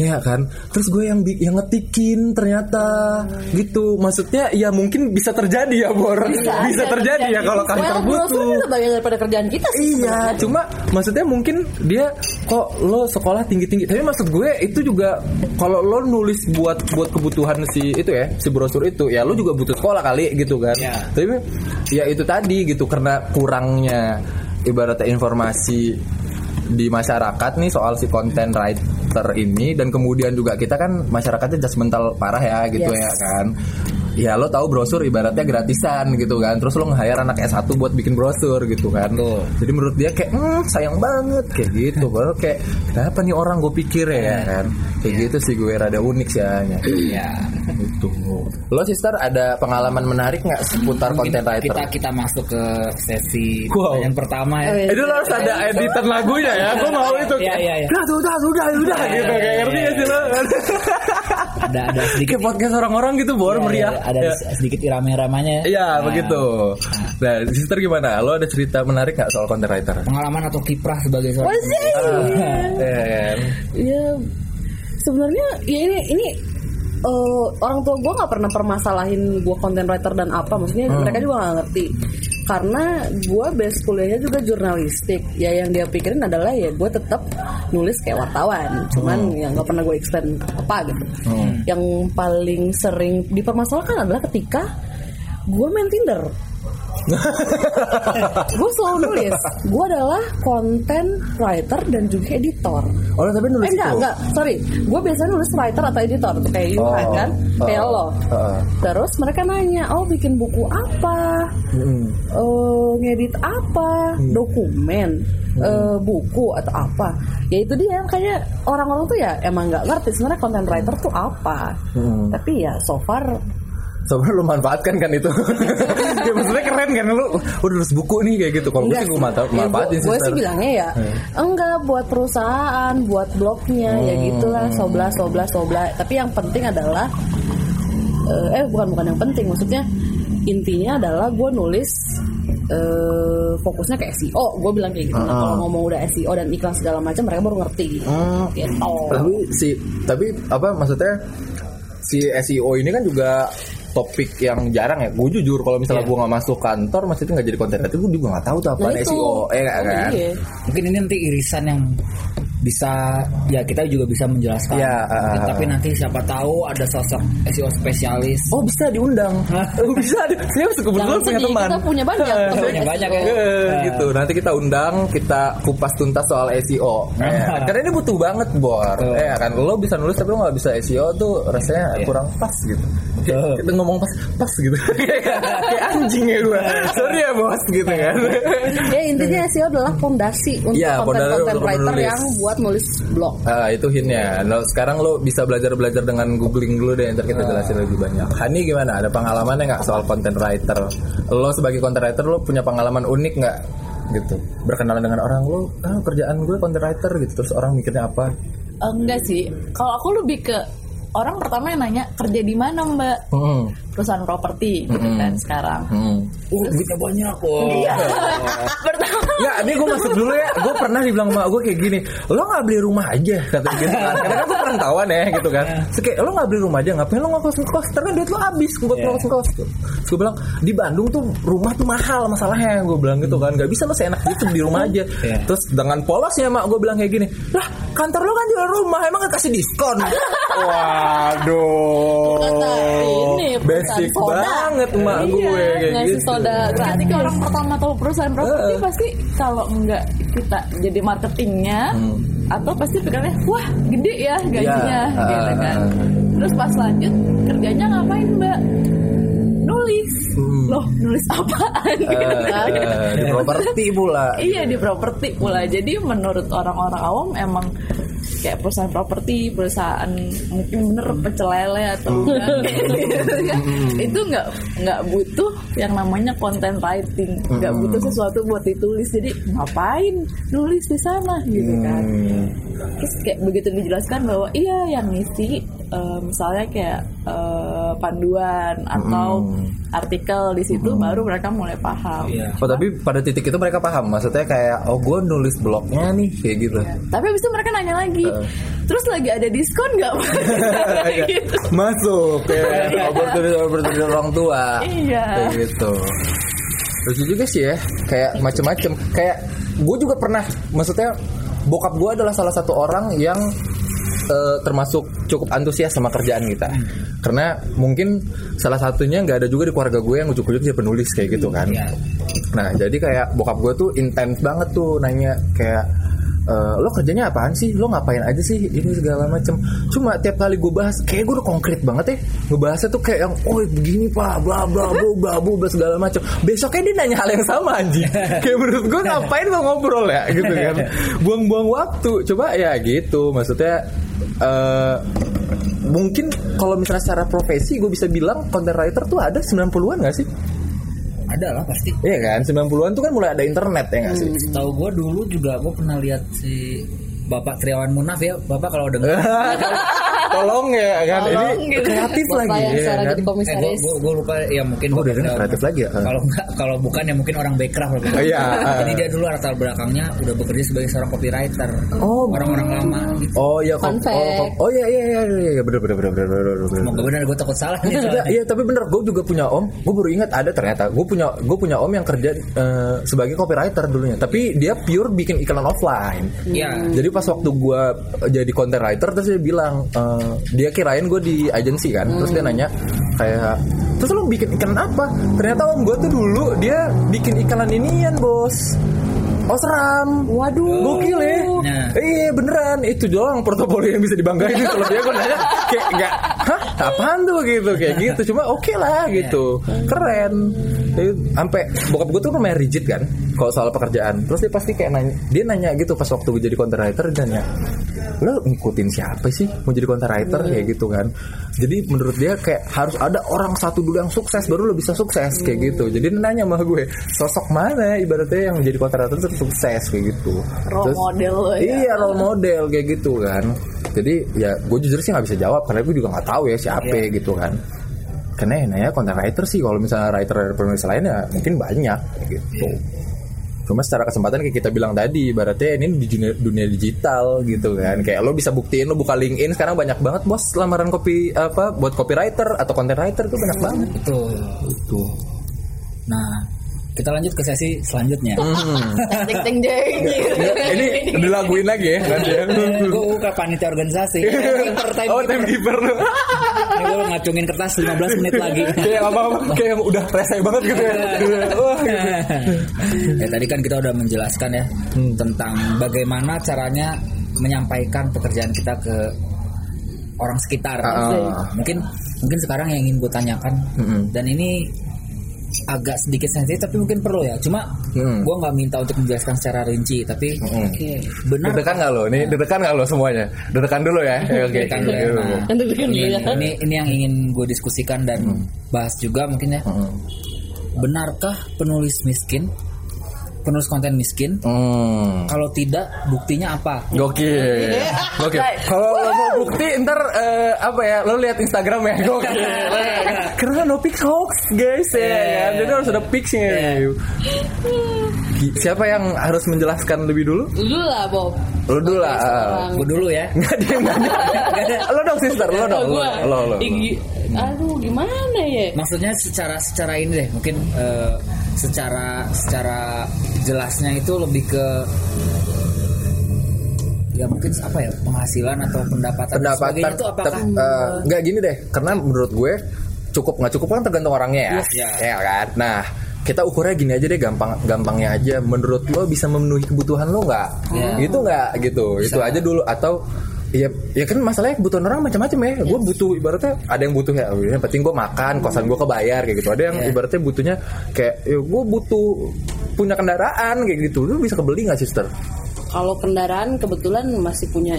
Iya kan, terus gue yang yang ngetikin ternyata gitu. Maksudnya ya mungkin bisa terjadi ya Bor, bisa, aja terjadi ya kalau kantor Well, butuh. itu bagian daripada kerjaan kita sih. Iya, cuma maksudnya mungkin dia kok lo sekolah tinggi-tinggi. Tapi maksud gue itu juga kalau lo nulis buat buat kebutuhan si itu ya, si brosur itu, ya lo juga butuh sekolah kali gitu kan. Iya. Tapi ya itu tadi gitu karena kurangnya ibaratnya informasi di masyarakat nih soal si content writer ini dan kemudian juga kita kan masyarakatnya judgmental parah ya gitu Yes. ya kan ya lo tahu brosur ibaratnya gratisan gitu kan. Terus lo nge-hire anak S1 buat bikin brosur gitu kan. Betul. jadi menurut dia kayak hmm, sayang banget. Kayak gitu. Baru kayak kenapa nih orang gue pikir ya kan? Kayak gitu sih gue rada unik sih hanya ya itu lo sister ada pengalaman menarik nggak seputar Mungkin content writer? kita kita masuk ke sesi Wow. yang pertama ya. Iya. itu lo harus ada editan lagunya ya. Gue mau itu. Iya, iya, iya. udah sudah sudah sudah gitu kayak ngerti gak sih lo? Ada ada sedikit. kayak podcast orang-orang gitu bor ya, meriah ada Ya. sedikit irama-iramanya Iya Nah, begitu. Nah, sister gimana? Lo ada cerita menarik nggak soal content writer? pengalaman atau kiprah sebagai seorang Wah, sih. Ya kan? Ya sebenarnya ya ini ini eh, orang tua gue nggak pernah permasalahin gue content writer dan apa maksudnya mereka juga nggak ngerti karena gue base kuliahnya juga jurnalistik. Ya yang dia pikirin adalah ya gue tetap nulis kayak wartawan. Cuman ya nggak pernah gue extend apa gitu. Yang paling sering dipermasalahkan adalah ketika gue main Tinder gue selalu nulis. Gue adalah content writer dan juga editor. Oh, tapi nulis eh enggak itu? enggak. Sorry. Gue biasanya nulis writer atau editor. Kayak you Oh, kan? oh, kayak lo. oh. terus mereka nanya oh bikin buku apa? Mm-mm. eh ngedit apa? Hmm. dokumen? Eh, buku atau apa? Ya itu dia. Kayak orang-orang tuh ya emang nggak ngerti sebenarnya content writer tuh apa. Hmm. tapi ya so far Sebenarnya lo manfaatkan kan itu. ya, maksudnya keren kan lo. Udah nulis buku nih kayak gitu. Kalau gue gue mantap, manfaatin gue sister. sih bilangnya ya enggak buat perusahaan buat blognya ya Hmm. gitulah sobla sobla sobla tapi yang penting adalah eh, eh bukan bukan yang penting maksudnya intinya adalah gue nulis eh, fokusnya ke SEO gue bilang kayak gitu nah, kalau ngomong udah SEO dan iklan segala macam mereka baru ngerti Hmm. gitu Tapi si tapi apa maksudnya si SEO ini kan juga topik yang jarang ya. Gue jujur kalau misalnya gue nggak masuk kantor, maksudnya nggak jadi konten kreatif, gue juga nggak tahu tuh apa Nah, itu. SEO, eh nggak kan? Iya. mungkin ini nanti irisan yang bisa ya kita juga bisa menjelaskan Mungkin, ah, tapi nanti siapa tahu ada sosok SEO spesialis Oh bisa diundang, oh, bisa. Saya kebetulan punya teman. kita punya banyak. Punya banyak ya. Eh, gitu. Nanti kita undang, kita kupas tuntas soal SEO. Ya, karena ini butuh banget, Bor. Betul. Ya kan, lo bisa nulis tapi lo nggak bisa SEO tuh rasanya Iya. kurang pas gitu. Betul. kita ngomong pas, pas gitu. Kayak anjing ya gue. Sorry ya bos, gitu kan. ya intinya SEO adalah fondasi untuk Iya, fondasi konten-konten untuk writer yang buat nulis blog Ah, itu hintnya. Nah, sekarang lo bisa belajar-belajar dengan googling dulu deh, ntar kita jelasin lebih banyak. Hani gimana? Ada pengalamannya nggak soal content writer? Lo sebagai content writer lo punya pengalaman unik nggak? Gitu. Berkenalan dengan orang lo, ah, kerjaan gue content writer gitu. Terus orang mikirnya apa? Eh, enggak sih kalau aku lebih ke orang pertama yang nanya kerja di mana mbak Hmm. perusahaan properti gitu kan sekarang Hmm. uh duitnya banyak kok Iya. pertama Ya, ini gue masuk dulu ya. Gue pernah dibilang sama gue kayak gini, lo nggak beli rumah aja kata gitu kan. Karena kan gue perantauan ya gitu kan. Terus kayak lo nggak beli rumah aja, ngapain lo ngekos ngekos? Terus kan duit lo habis buat Iya. ngekos ngekos. Terus gue bilang di Bandung tuh rumah tuh mahal masalahnya. Gue bilang gitu kan, nggak bisa lo seenak gitu di rumah aja. Iya. Terus dengan polosnya mak gue bilang kayak gini, lah kantor lo kan jual rumah, emang gak kasih diskon? Waduh, Kata ini, basic soda. banget emak gue Iya, kayak ngasih gitu. soda gratis. Ketika orang pertama tahu perusahaan properti Heeh. pasti kalau enggak kita jadi marketingnya Hmm. atau pasti pikirnya wah gede ya gajinya Iya, gitu kan. Terus pas lanjut kerjanya ngapain mbak? Nulis. Hmm. Loh nulis apaan gitu kan? Eh, di properti pula. Iya di properti pula. Jadi menurut orang-orang awam emang kayak perusahaan properti perusahaan mungkin bener pecel lele atau enggak. Gitu ya. itu nggak nggak butuh yang namanya content writing. Nggak butuh sesuatu buat ditulis. Jadi ngapain nulis di sana? Gitu kan. Terus kayak begitu dijelaskan bahwa iya yang ngisi eh, misalnya kayak eh, panduan atau artikel di situ baru mereka mulai paham. Iya. Oh tapi pada titik itu mereka paham? Maksudnya kayak Oh gue nulis blognya nih Kayak gitu. Tapi habis itu mereka nanya lagi terus lagi ada diskon nggak Iya. gitu. Masuk ya Opportunity opportunity orang tua. Iya. Kayak gitu. Lucu juga sih ya Kayak macem-macem. Kayak gue juga pernah Maksudnya Bokap gue adalah salah satu orang yang eh, termasuk cukup antusias sama kerjaan kita. Karena mungkin salah satunya nggak ada juga di keluarga gue yang ujuk-ujuk jadi penulis kayak gitu kan. Iya. Nah jadi kayak bokap gue tuh intens banget tuh nanya kayak e, lo kerjanya apaan sih? Lo ngapain aja sih? Ini segala macem. Cuma tiap kali gue bahas, kayak gue udah konkret banget ya. Ngebahasnya tuh kayak yang, oh begini pak, bla bla bla bla bla bla segala macem. Besoknya dia nanya hal yang sama anjing. kayak menurut gue ngapain lo ngobrol ya gitu kan? Buang-buang waktu. Coba ya gitu. Maksudnya eh mungkin kalau misalnya secara profesi gue bisa bilang content writer tuh ada 90-an gak sih? Ada lah pasti. Iya kan, 90-an tuh kan mulai ada internet ya nggak sih? Tahu gue dulu juga gue pernah lihat si Bapak Triawan Munaf ya, Bapak kalau dengar Tolong ya kan, Tolong ini gitu. kreatif Bapak lagi yang ya kan. jadi Eh, komisaris gue lupa ya mungkin Oh, gua udah udah- kreatif lagi ya? Kalau enggak kalau bukan ya mungkin orang backcraft lah. Oh, iya. Jadi dia dulu latar belakangnya udah bekerja sebagai seorang copywriter. Oh, orang-orang lama gitu. Oh iya, kok- oh, oh iya iya iya iya iya, bener bener bener bener bener bener. Semoga benar gue takut salah nih. Iya, iya tapi bener gue juga punya om gue baru ingat ada ternyata gue punya gue punya om yang kerja eh, sebagai copywriter dulunya tapi dia pure bikin iklan offline Iya. jadi pas waktu gue jadi content writer terus dia bilang eh, dia kirain gue di agensi kan. Terus dia nanya kayak terus lo bikin iklan apa? Ternyata om gue tuh dulu dia bikin iklan inian bos. Osram. Waduh. Gokil ya. Nah. Iya beneran. Itu doang portofolio yang bisa dibanggain Kalau dia gue nanya. Kayak nggak Hah? Apaan tuh? Gitu Kayak gitu. Cuma oke lah gitu. Keren. Jadi, Sampai Bokap gue tuh lumayan rigid kan Kalau soal pekerjaan Terus dia pasti kayak nanya Dia nanya gitu Pas waktu gue jadi content writer Dia nanya Lo ngikutin siapa sih Mau jadi content writer Kayak gitu kan Jadi menurut dia kayak Harus ada orang satu dulu yang sukses Baru lo bisa sukses Kayak gitu Jadi dia nanya sama gue Sosok mana Ibaratnya yang jadi content writer terus sukses Kayak gitu Role Terus- model ya. Iya role model kayak gitu kan. Jadi ya gue jujur sih nggak bisa jawab karena gue juga nggak tahu ya siapa gitu kan. Karena yang nanya content writer sih kalau misalnya writer dari penulis lain ya mungkin banyak gitu. Cuma secara kesempatan kayak kita bilang tadi, ibaratnya ini di dunia, dunia digital gitu kan. Kayak lo bisa buktiin lo buka LinkedIn sekarang banyak banget bos lamaran kopi apa buat copywriter atau content writer tuh banyak banget. Betul. Itu. Nah, kita lanjut ke sesi selanjutnya. Hmm. Ding ding ding. ini dilaguin lagi ya nanti gue buka panitia organisasi. Oh, lu. Ini gue ngacungin kertas 15 menit lagi. kayak apa kayak yang udah rese banget gitu ya. Wah, gitu. ya tadi kan kita udah menjelaskan ya Hmm. tentang bagaimana caranya menyampaikan pekerjaan kita ke orang sekitar. Ah. Mungkin mungkin sekarang yang ingin gue tanyakan Mm-mm. dan ini agak sedikit sensitif tapi mungkin perlu ya. Cuma Mm. gue nggak minta untuk menjelaskan secara rinci tapi Mm. Oke. benar Deg-degan nggak lo? Ini deg-degan nggak lo semuanya? Deg-degan dulu ya. Oke. Deg-degan dulu ya. Nah, ini, ya. ini ini yang ingin gue diskusikan dan bahas juga mungkin ya. Mm. Benarkah penulis miskin, penulis konten miskin? Hmm. Kalau tidak, buktinya apa? Gokil. Gokil. Kalau lo mau bukti ntar eh, apa ya? Lo lihat Instagram ya. Gokil. Karena no pics hoax guys ya. kan? Jadi harus ada picsnya. Gi- Siapa yang harus menjelaskan lebih dulu? Lu lah Bob. Lo dulu lah. Gue dulu ya. Nggak dia nggak ada. Lo dong sister, lo dong. Lo, lo, Aduh gimana ya? Maksudnya secara secara ini deh, mungkin eh, secara secara jelasnya itu lebih ke ya mungkin apa ya penghasilan atau pendapatan, pendapatan itu apakah ter- eh, nggak gini deh karena menurut gue cukup nggak cukup kan tergantung orangnya ya. Yes. ya kan? Nah kita ukurnya gini aja deh gampang gampangnya aja. Menurut lo bisa memenuhi kebutuhan lo nggak? Ya. itu nggak? Gitu. Itu Bisa. aja dulu. Atau ya ya kan masalahnya kebutuhan orang macam-macam ya. Gue butuh ibaratnya ada yang butuh ya yang penting gue makan kosan gue kebayar kayak gitu. Ada yang Ya. ibaratnya butuhnya kayak ya gue butuh punya kendaraan kayak gitu. Lu bisa kebeli nggak sister? Kalau kendaraan kebetulan masih punya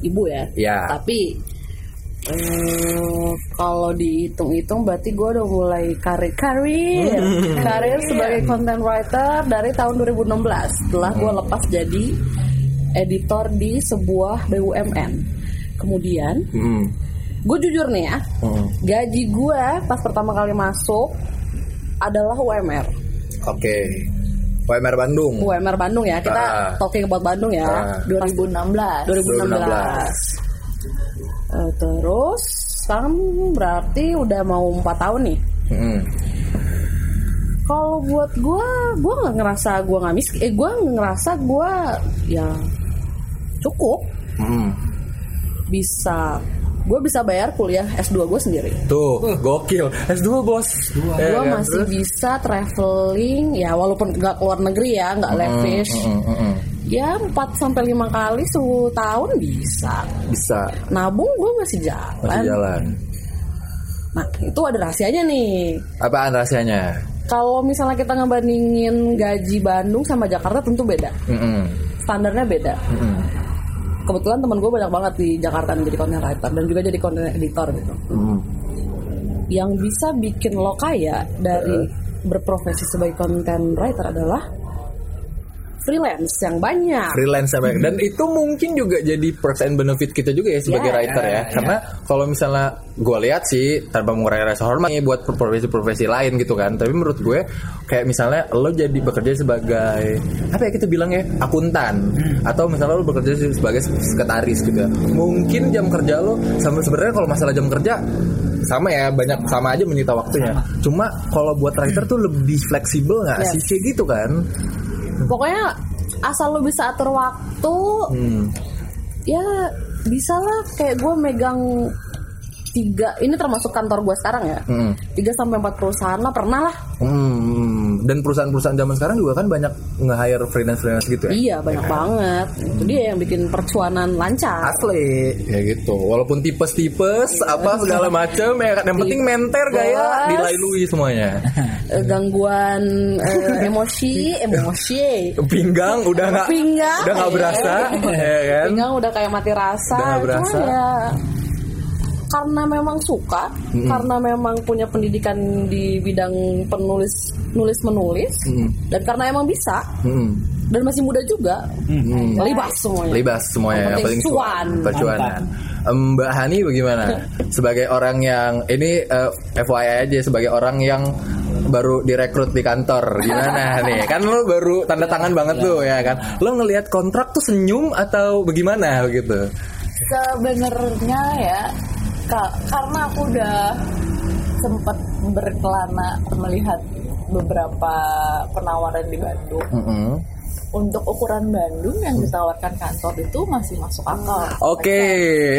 ibu ya. Ya. Tapi eh, kalau dihitung-hitung berarti gue udah mulai karir karir karir sebagai content writer dari tahun 2016 setelah gue lepas jadi editor di sebuah BUMN. Kemudian Hmm. gue jujur nih ya, Hmm. gaji gue pas pertama kali masuk adalah UMR. Oke. WMR Bandung. UMR Bandung ya. Kita Ah. talking about Bandung ya. Ah. 2016. 2016. Eh, terus sekarang berarti udah mau 4 tahun nih. Hmm. Kalau buat gue, gue nggak ngerasa gue nggak miskin. Eh, gue ngerasa gue ya cukup Hmm. bisa gue bisa bayar kuliah S2 gue sendiri. Tuh, gokil. S2 bos. Ya gue kan? masih Terus? bisa traveling ya walaupun nggak keluar negeri ya nggak lavish Hmm, hmm, hmm. ya 4 sampai lima kali setahun bisa Bisa. nabung gue masih jalan. Masih jalan. nah itu ada rahasianya nih Apaan rahasianya? kalau misalnya kita ngebandingin gaji Bandung sama Jakarta tentu beda Hmm. standarnya beda Hmm. Kebetulan teman gue banyak banget di Jakarta yang jadi content writer dan juga jadi content editor gitu Hmm. yang bisa bikin lo kaya dari berprofesi sebagai content writer adalah freelance yang banyak. Freelance ya Bang. dan itu mungkin juga jadi perks and benefit kita juga ya sebagai Ya, writer ya. karena kalau misalnya gue lihat sih tanpa mengurangi rasa hormat buat profesi-profesi lain gitu kan. Tapi menurut gue kayak misalnya lo jadi bekerja sebagai apa ya kita bilang ya akuntan. Atau misalnya lo bekerja sebagai sekretaris gitu ya. Mungkin jam kerja lo sama sebenarnya kalau masalah jam kerja sama ya banyak sama aja menyita waktunya. Cuma kalau buat writer tuh lebih fleksibel nggak Yes. sih kayak gitu kan pokoknya asal lo bisa atur waktu hmm. ya bisa lah. Kayak gue megang tiga ini termasuk kantor gue sekarang ya. Hmm. tiga sampai empat perusahaan lah pernah lah. Hmm, dan perusahaan-perusahaan zaman sekarang juga kan banyak nge-hire freelance-freelance gitu ya? iya banyak banget itu dia yang bikin percuanan lancar Asli, ya gitu. Walaupun tipes-tipes, apa segala macem, ya kan. Yang penting menter gaya, dilalui semuanya. Eh, gangguan eh, emosi emosi Pinggang udah nggak, Pinggang, udah nggak iya. berasa, ya kan? pinggang udah kayak mati rasa Udah Cuma berasa. ya karena memang suka karena memang punya pendidikan di bidang penulis nulis menulis Mm. dan karena emang bisa Hmm. dan masih muda juga Hmm. libas semuanya Libas semuanya, Yang penting penting cuan. Percuanan. Mbak Hani bagaimana? sebagai orang yang ini eh, FYI aja sebagai orang yang baru direkrut di kantor gimana nih kan lo baru tanda tangan banget tuh ya kan lo ngelihat kontrak tuh senyum atau bagaimana gitu sebenarnya ya ka- karena aku udah sempat berkelana melihat beberapa penawaran di Bandung Mm-mm. Untuk ukuran Bandung yang ditawarkan kantor itu masih masuk akal. Oke,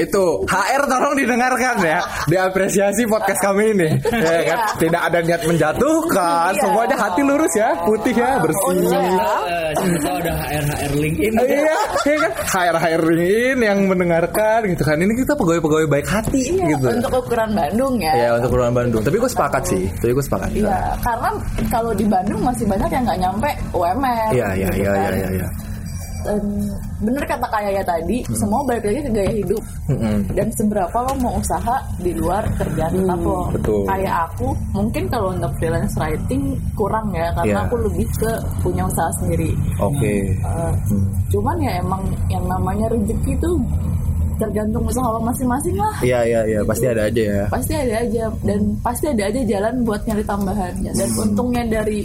itu HR tolong didengarkan ya, diapresiasi podcast kami ini, ya kan? Tidak ada niat menjatuhkan, Iya. semuanya hati lurus ya, putih ya, bersih. Untuk Eh, siapa tahu ada HR HR LinkedIn. Iya, iya kan? HR HR ini yang mendengarkan gitu kan. Ini kita pegawai-pegawai baik hati Iya, gitu. untuk ukuran Bandung ya. Ya untuk Ruang Bandung. Tapi gue sepakat sih. Tapi gue sepakat. Iya, karena kalau di Bandung masih banyak yang nggak nyampe UMR. Iya, iya, gitu iya, kan. iya, iya, iya. Dan bener kata Kayaya tadi, semua balik lagi ke gaya hidup. Mm-mm. Dan seberapa lo mau usaha di luar kerjaan tetap lo. betul. Kayak aku, mungkin kalau untuk freelance writing kurang ya, karena Iya. aku lebih ke punya usaha sendiri. Oke. Eh, Hmm. Cuman ya emang yang namanya rezeki itu tergantung usaha lo masing-masing lah. Iya, iya, iya. Pasti ada aja ya. pasti ada aja dan pasti ada aja jalan buat nyari tambahan dan Hmm. untungnya dari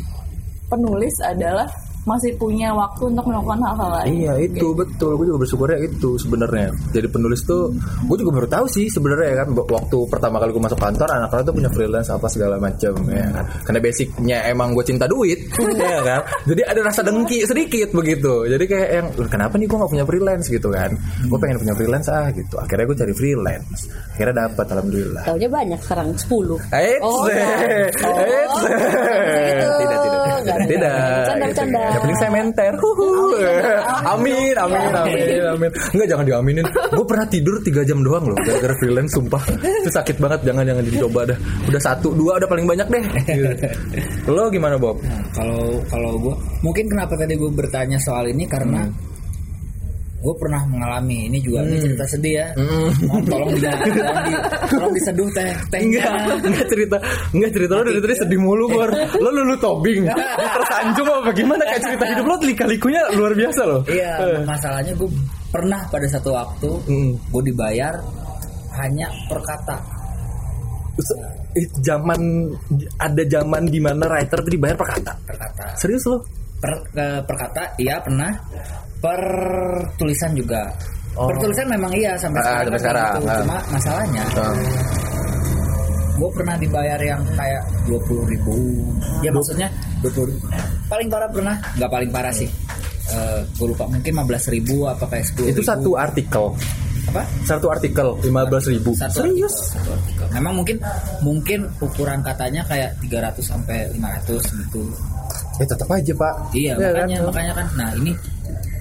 penulis adalah masih punya waktu untuk melakukan hal-hal lain Iya itu betul, gue juga bersyukurnya itu sebenarnya. Jadi penulis tuh, gue juga baru tahu sih sebenarnya kan waktu pertama kali gue masuk kantor anak-anak tuh punya freelance apa segala macam ya kan. Karena basicnya emang gue cinta duit, ya kan. Jadi ada rasa dengki sedikit begitu. Jadi kayak yang "Loh, kenapa nih gue nggak punya freelance gitu kan? Gue pengen punya freelance ah gitu. Akhirnya gue cari freelance. Akhirnya dapat alhamdulillah. Taunya banyak sekarang 10 Eits, Oh, eits, Oh, eits. gitu. tidak, tidak, Enggak, tidak, bercanda. Yang penting saya menter. Huhu. Amin, amin, amin, amin. Enggak jangan diaminin. Gue pernah tidur 3 jam doang loh gara-gara freelance sumpah. Itu sakit banget, jangan jangan dicoba dah. Udah satu, dua udah paling banyak deh. Lo gimana Bob? Nah, kalau kalau gue mungkin kenapa tadi gue bertanya soal ini karena gue pernah mengalami ini juga ini cerita sedih ya mohon tolong di, tolong, di, tolong diseduh teh tehnya Enggak, enggak cerita, enggak cerita lo dari tadi sedih mulu Bor. Lo lulu tobing, tersanjung apa gimana kayak cerita hidup lo lika-likunya luar biasa loh. iya masalahnya gue pernah pada satu waktu Hmm. gue dibayar hanya per kata Se- eh, Zaman ada zaman di mana writer tuh dibayar per kata. per kata Serius lo? per, ke- per kata iya pernah per tulisan juga Oh. per tulisan memang iya sampai Ah, sekarang, sampai kan sekarang, gitu. ah. cuma masalahnya gue pernah dibayar yang kayak dua puluh ribu ya maksudnya dua puluh paling parah pernah nggak paling parah sih gue lupa mungkin 15 ribu apa kayak 10 Itu ribu. satu artikel. apa Satu artikel 15 ribu. satu Serius? artikel, satu artikel. memang mungkin mungkin ukuran katanya kayak 300 sampai 500 gitu Ya tetap aja pak. Iya, Ya, makanya kan? makanya kan. Nah ini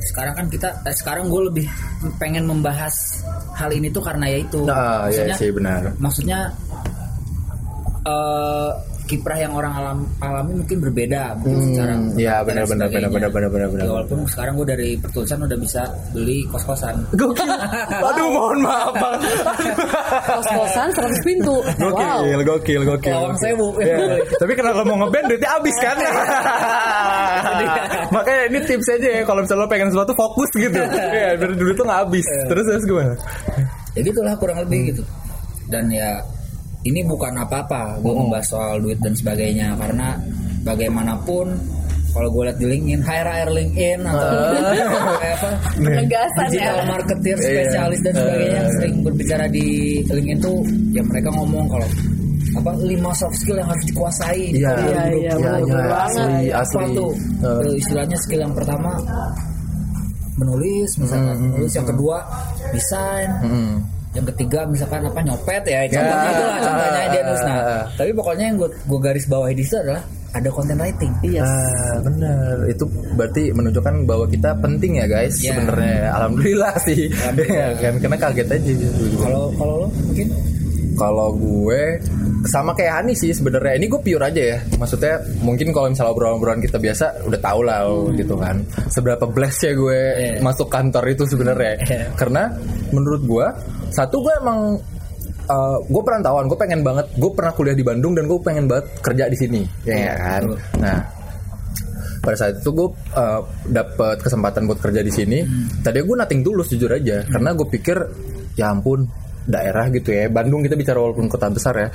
sekarang kan kita eh, sekarang gue lebih pengen membahas hal ini tuh karena ya itu. Nah, iya maksudnya, sih benar. maksudnya eh kiprah yang orang alam, alami mungkin berbeda mungkin secara iya, dan benar, benar, benar, benar, benar, benar. Ya, walaupun sekarang gue dari pertulisan udah bisa beli kos-kosan. Gokil. Aduh mohon maaf bang. Kos-kosan 100 pintu. Wow. Gokil, gokil, gokil. Lawang sewu. Iya. Tapi karena lo mau ngeband duitnya habis kan? Makanya ini tips aja ya kalau misalnya lo pengen sesuatu fokus gitu. Iya, biar duit tuh nggak habis. Terus terus gimana? ya gitulah kurang lebih Hmm. gitu. Dan ya ini bukan apa-apa gue Hmm. membahas soal duit dan sebagainya karena bagaimanapun kalau gue lihat di LinkedIn, hire hire LinkedIn atau kayak apa Penegasan ya. digital marketer Iya. spesialis dan sebagainya yang sering berbicara di LinkedIn tuh ya mereka ngomong kalau apa lima soft skill yang harus dikuasai di Iya, iya, 2020. iya, iya, banget. asli, apa asli. tuh. Eh, istilahnya skill yang pertama menulis misalkan Hmm, menulis yang kedua desain Hmm. Yang ketiga misalkan apa nyopet ya contohnya Ya. itu lah contohnya dia nulis nah Ah. tapi pokoknya yang gue gue garis bawahi di situ adalah ada content writing Iya. Ah, benar. Itu berarti menunjukkan bahwa kita penting ya guys. Iya. Sebenarnya alhamdulillah sih. Alhamdulillah. Iya kan karena kaget aja. kalau kalau lo mungkin Kalau gue sama kayak Hani sih sebenarnya. Ini gue pure aja ya. Maksudnya mungkin kalau misalnya obrolan-obrolan kita biasa udah tau lah lo, gitu kan. Seberapa blessed ya gue Iya. masuk kantor itu sebenarnya. Iya. Karena menurut gue satu gue emang uh, gue perantauan, gue pengen banget, gue pernah kuliah di Bandung dan gue pengen banget kerja di sini, ya kan. betul. Nah, pada saat itu gue uh, dapet kesempatan buat kerja di sini. Tadi gue nating tulus jujur aja, karena gue pikir ya ampun daerah gitu ya, Bandung kita bicara walaupun kota besar ya.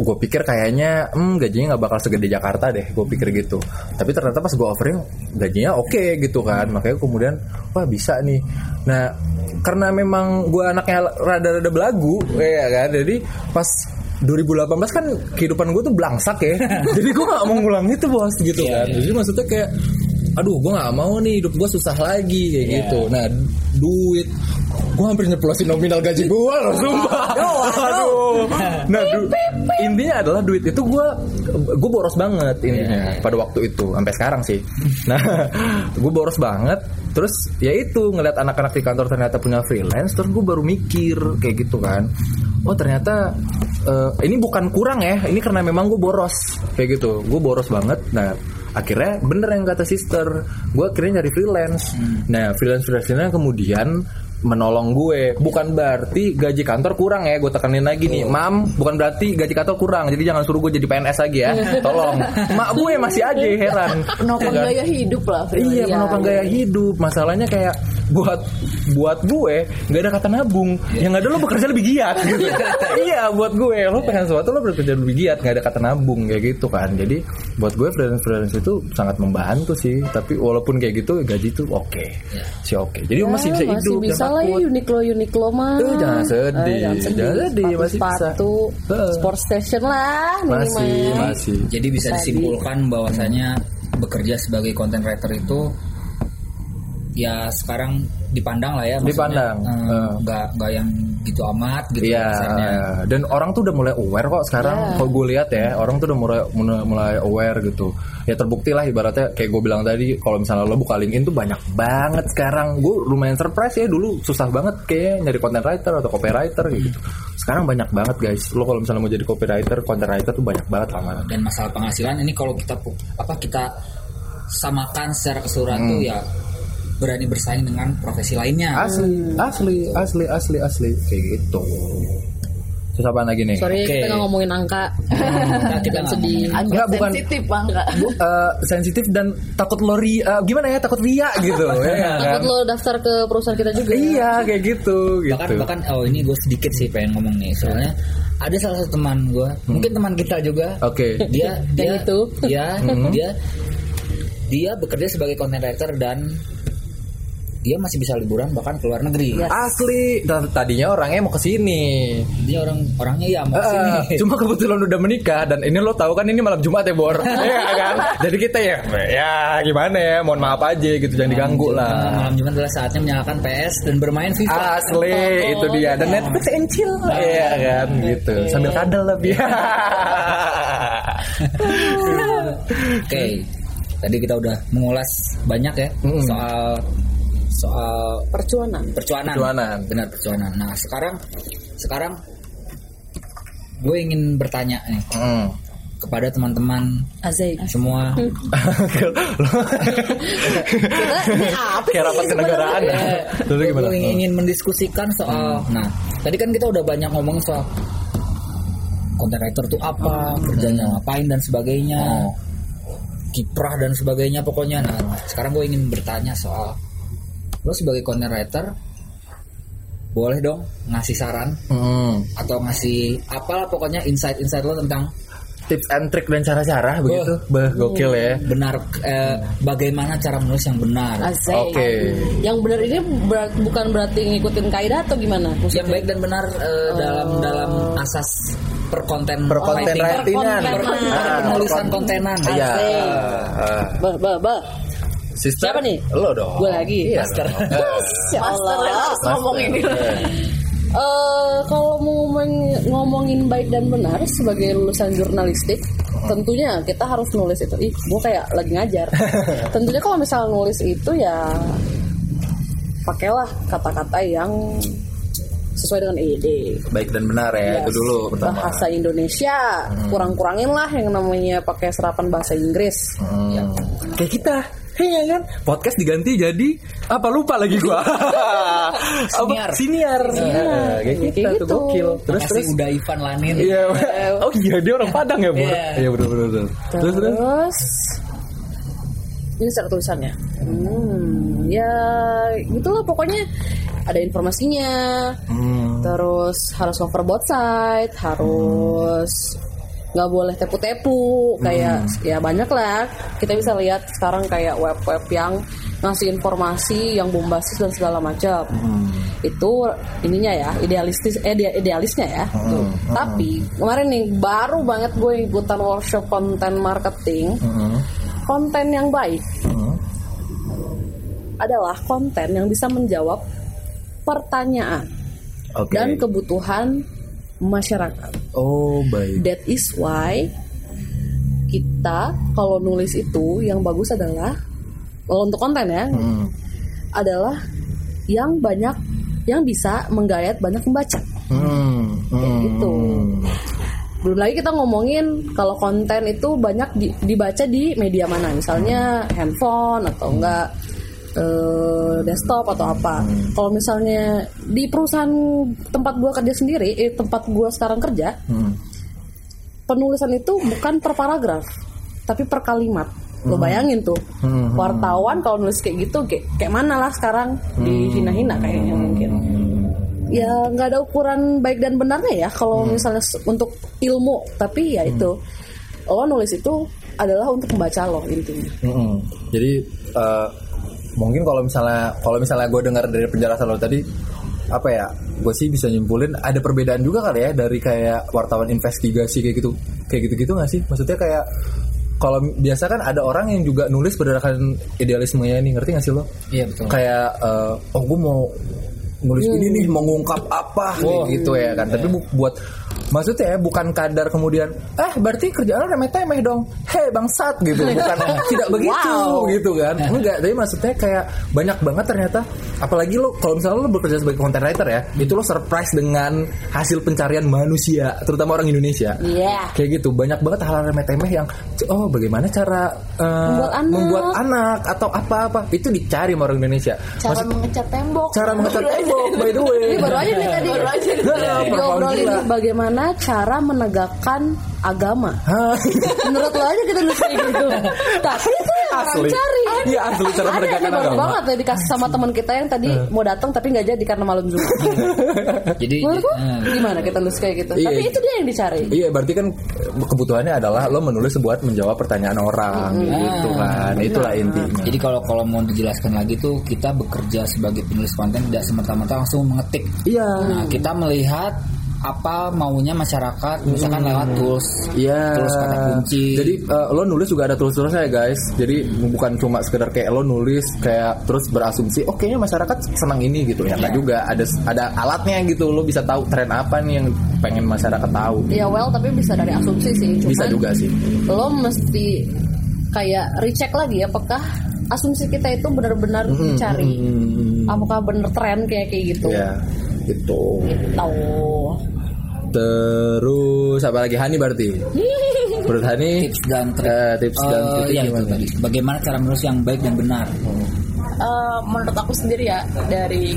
Gue pikir kayaknya hmm, gajinya nggak bakal segede Jakarta deh, gue pikir gitu. Tapi ternyata pas gue offering gajinya oke gitu kan, makanya kemudian wah bisa nih. Nah karena memang gue anaknya rada-rada belagu, ya kan, jadi pas 2018 kan kehidupan gue tuh belangsak ya jadi gue gak mau ngulang itu bos gitu Iya, kan iya. jadi maksudnya kayak aduh gue gak mau nih hidup gue susah lagi kayak Iya. gitu. Nah duit. Gue hampir nyeplosin nominal gaji gue loh sumpah. Aduh. Nah du- intinya adalah duit itu gue gue boros banget intinya Iya. pada waktu itu sampai sekarang sih. Nah gue boros banget terus ya itu ngeliat anak-anak di kantor ternyata punya freelance terus gue baru mikir kayak gitu kan. Oh ternyata eh, ini bukan kurang ya ini karena memang gue boros kayak gitu. Gue boros banget nah akhirnya bener yang kata sister gue akhirnya nyari freelance. Nah freelance freelance kemudian menolong gue bukan berarti gaji kantor kurang ya gue tekanin lagi nih mam bukan berarti gaji kantor kurang jadi jangan suruh gue jadi PNS lagi ya tolong mak gue masih aja heran Penopang Ya kan? gaya hidup lah. Iya, Iya, menopang gaya hidup. Masalahnya kayak buat buat gue nggak ada kata nabung. Yang ada lo bekerja lebih giat gitu. iya, buat gue lo pengen sesuatu lo bekerja lebih giat, nggak ada kata nabung kayak gitu kan. Jadi buat gue freelance freelance itu sangat membantu sih. Tapi walaupun kayak gitu gaji tuh oke, sih oke. Jadi Ya, masih bisa masih hidup. bisa lah ya. Uniqlo Uniqlo mah. Eh, jangan sedih. Eh, jangan sedih. Jangan sedih, sepatu, masih sepatu, sport station lah Masih, minimal. masih. jadi bisa Bisa disimpulkan bahwasanya bekerja sebagai content writer itu ya sekarang dipandang lah ya maksudnya, Dipandang, eh, eh. nggak nggak yang gitu amat gitu Iya, rasanya. dan orang tuh udah mulai aware kok sekarang. Iya. Kalau gue lihat ya, orang tuh udah mulai mulai, aware gitu. Ya terbukti lah ibaratnya kayak gue bilang tadi, kalau misalnya lo buka LinkedIn tuh banyak banget sekarang. Gue lumayan surprise ya dulu susah banget kayak nyari content writer atau copywriter gitu. Sekarang banyak banget guys. Lo kalau misalnya mau jadi copywriter, content writer tuh banyak banget lamaran. dan masalah penghasilan ini kalau kita apa kita samakan secara keseluruhan Hmm. tuh ya berani bersaing dengan profesi lainnya. Asli, asli, asli, asli, asli kayak gitu. Terus apa lagi nih? Sorry Oke. kita nggak ngomongin angka. Nah, kita sedih. Enggak, bukan. sensitif bang enggak Eh, sensitif dan takut lo ri- eh, gimana ya takut ria gitu ya kan? Takut lo daftar ke perusahaan kita juga. iya kayak gitu gitu bahkan bahkan oh ini gue sedikit sih pengen ngomong nih soalnya ada salah satu teman gue mungkin teman kita juga oke dia dia Yang itu. dia dia dia bekerja sebagai content writer dan dia masih bisa liburan bahkan ke luar negeri. Yes. asli. Dan tadinya orangnya mau ke sini dia orang orangnya ya mau sini. Cuma kebetulan udah menikah dan ini lo tahu kan ini malam Jumat ya Bor? Iya kan? Jadi kita ya ya gimana ya mohon maaf aja gitu jangan diganggu Malam- lah. Malam Jumat adalah saatnya menyalakan PS dan bermain FIFA. Asli itu dia. Dan Netflix and chill. Iya kan gitu. Sambil kadal tapi. Oke, tadi kita udah mengulas banyak ya Mm-mm. soal soal Percuanan. percuanan. Percuanan. Benar percuanan. Nah sekarang sekarang gue ingin bertanya nih Hmm. kepada teman-teman Azai. semua. Ini apa kayak rapat kenegaraan ya Terus gimana gue ingin, ingin mendiskusikan soal. Nah tadi kan kita udah banyak ngomong soal content writer tuh apa, kerjanya ngapain dan sebagainya. kiprah dan sebagainya pokoknya nah sekarang gue ingin bertanya soal lo sebagai content writer boleh dong ngasih saran Hmm. atau ngasih apalah pokoknya insight-insight lo tentang tips and trick dan cara-cara begitu bah gokil ya benar eh, bagaimana cara menulis yang benar. Oke. Yang benar ini ber- bukan berarti ngikutin kaidah atau gimana? yang baik dan benar eh, dalam dalam asas perkonten per konten writing. writingan Per- per- Ah, penulisan per- kontenan iya. Bah, bah, bah. Sister Siapa nih? lo dong Gue lagi. iya Master. dong. Ya Allah. Master. ngomong ini Eh, kalau mau ngomong- ngomongin baik dan benar sebagai lulusan jurnalistik, tentunya kita harus nulis itu. Ih, gue kayak lagi ngajar. tentunya kalau misal nulis itu ya pakailah kata-kata yang sesuai dengan EYD. baik dan benar ya Yes. itu dulu pertama Bahasa Indonesia, kurang-kurangin lah yang namanya pakai serapan bahasa Inggris. Hmm. kayak kita Iya kan podcast diganti jadi apa lupa lagi gua Siniar. siniar Nah, kayak tuh gitu. gokil terus Makasih terus udah Ivan Lanin iya oh iya dia orang Padang ya bu Iya. iya betul betul betul. terus terus ini cara tulisannya. Hmm, ya gitulah pokoknya ada informasinya. Hmm. Terus harus cover both side, harus nggak boleh tepu-tepu kayak ya banyak lah. Kita bisa lihat sekarang kayak web-web yang ngasih informasi yang bombastis dan segala macam. Itu ininya ya idealistis eh dia- idealisnya ya. Tuh. tapi kemarin nih baru banget gue ikutan workshop konten marketing. Hmm. konten yang baik. Hmm. adalah konten yang bisa menjawab pertanyaan oke. dan kebutuhan masyarakat. oh baik That is why kita kalau nulis itu yang bagus adalah kalau untuk konten ya Hmm. adalah yang banyak yang bisa menggayat banyak pembaca. Hmm. Hmm. gitu. Belum lagi kita ngomongin kalau konten itu banyak di- dibaca di media mana, misalnya handphone atau enggak eh, desktop atau apa. Kalau misalnya di perusahaan tempat gua kerja sendiri, eh, tempat gua sekarang kerja, Hmm. penulisan itu bukan per paragraf, tapi per kalimat. Lo bayangin tuh, Hmm. wartawan kalau nulis kayak gitu, kayak, kayak mana lah sekarang dihina-hina kayaknya mungkin. Ya nggak ada ukuran baik dan benarnya ya kalau misalnya s- untuk ilmu, tapi ya itu lo nulis itu adalah untuk membaca lo intinya. Mm-mm. Jadi eh, mungkin kalau misalnya kalau misalnya gue dengar dari penjelasan lo tadi apa ya gue sih bisa nyimpulin ada perbedaan juga kali ya dari kayak wartawan investigasi kayak gitu kayak gitu gitu nggak sih? Maksudnya kayak kalau biasa kan ada orang yang juga nulis berdasarkan idealismenya ini ngerti gak sih lo? Iya betul. Kayak eh, oh gue mau nulis ini nih mengungkap apa kayak gitu ya kan. Tapi bu- buat maksudnya ya bukan kadar kemudian eh berarti kerjaan lo remeh-temeh dong. Hei bangsat gitu. Bukan tidak begitu gitu kan. Enggak, tapi maksudnya kayak banyak banget ternyata apalagi lo kalau misalnya lo bekerja sebagai content writer ya, itu lo surprise dengan hasil pencarian manusia, terutama orang Indonesia. Iya. Kayak gitu, banyak banget hal-hal remeh-temeh yang oh bagaimana cara eh, Membuat anak. membuat anak atau apa-apa itu dicari sama orang Indonesia. cara Maksud- mengecat tembok cara mengecat tembok by the way. Ini baru aja nih tadi. Baru aja. Nah, gila. Bagaimana cara menegakkan agama. Menurut lo aja kita nulis kayak gitu. Tapi itu yang orang asli. cari. Iya asli cara Ada menegakkan agama. banget ya dikasih sama teman kita yang tadi mau datang tapi nggak jadi karena malam Jumat. Jadi Menurut lo eh, gimana kita nulis kayak gitu? Iya. Tapi itu dia yang dicari. Iya, berarti kan kebutuhannya adalah lo menulis buat menjawab pertanyaan orang gitu kan. Itulah intinya. Jadi kalau kalau mau dijelaskan lagi tuh kita bekerja sebagai penulis konten tidak semerta-merta langsung mengetik. Iya. Nah, kita melihat apa maunya masyarakat misalkan lewat tools Iya. tools kata kunci Jadi eh, lo nulis juga ada tools-toolsnya ya guys. Jadi bukan cuma sekedar kayak lo nulis kayak terus berasumsi, oh kayaknya masyarakat senang ini gitu ya. Enggak juga. Ada ada alatnya gitu. Lo bisa tahu tren apa nih yang pengen masyarakat tahu. Ya well tapi bisa dari asumsi sih. Cuman Bisa juga sih. lo mesti kayak recheck lagi apakah asumsi kita itu benar-benar dicari. Hmm, Apakah bener tren kayak kayak gitu? ya gitu. Tahu. Terus apa lagi Hani berarti? Menurut Hani tips dan trik eh, tips dan titik ya, itu gimana? tadi. bagaimana cara menulis yang baik dan benar Eh, menurut aku sendiri ya dari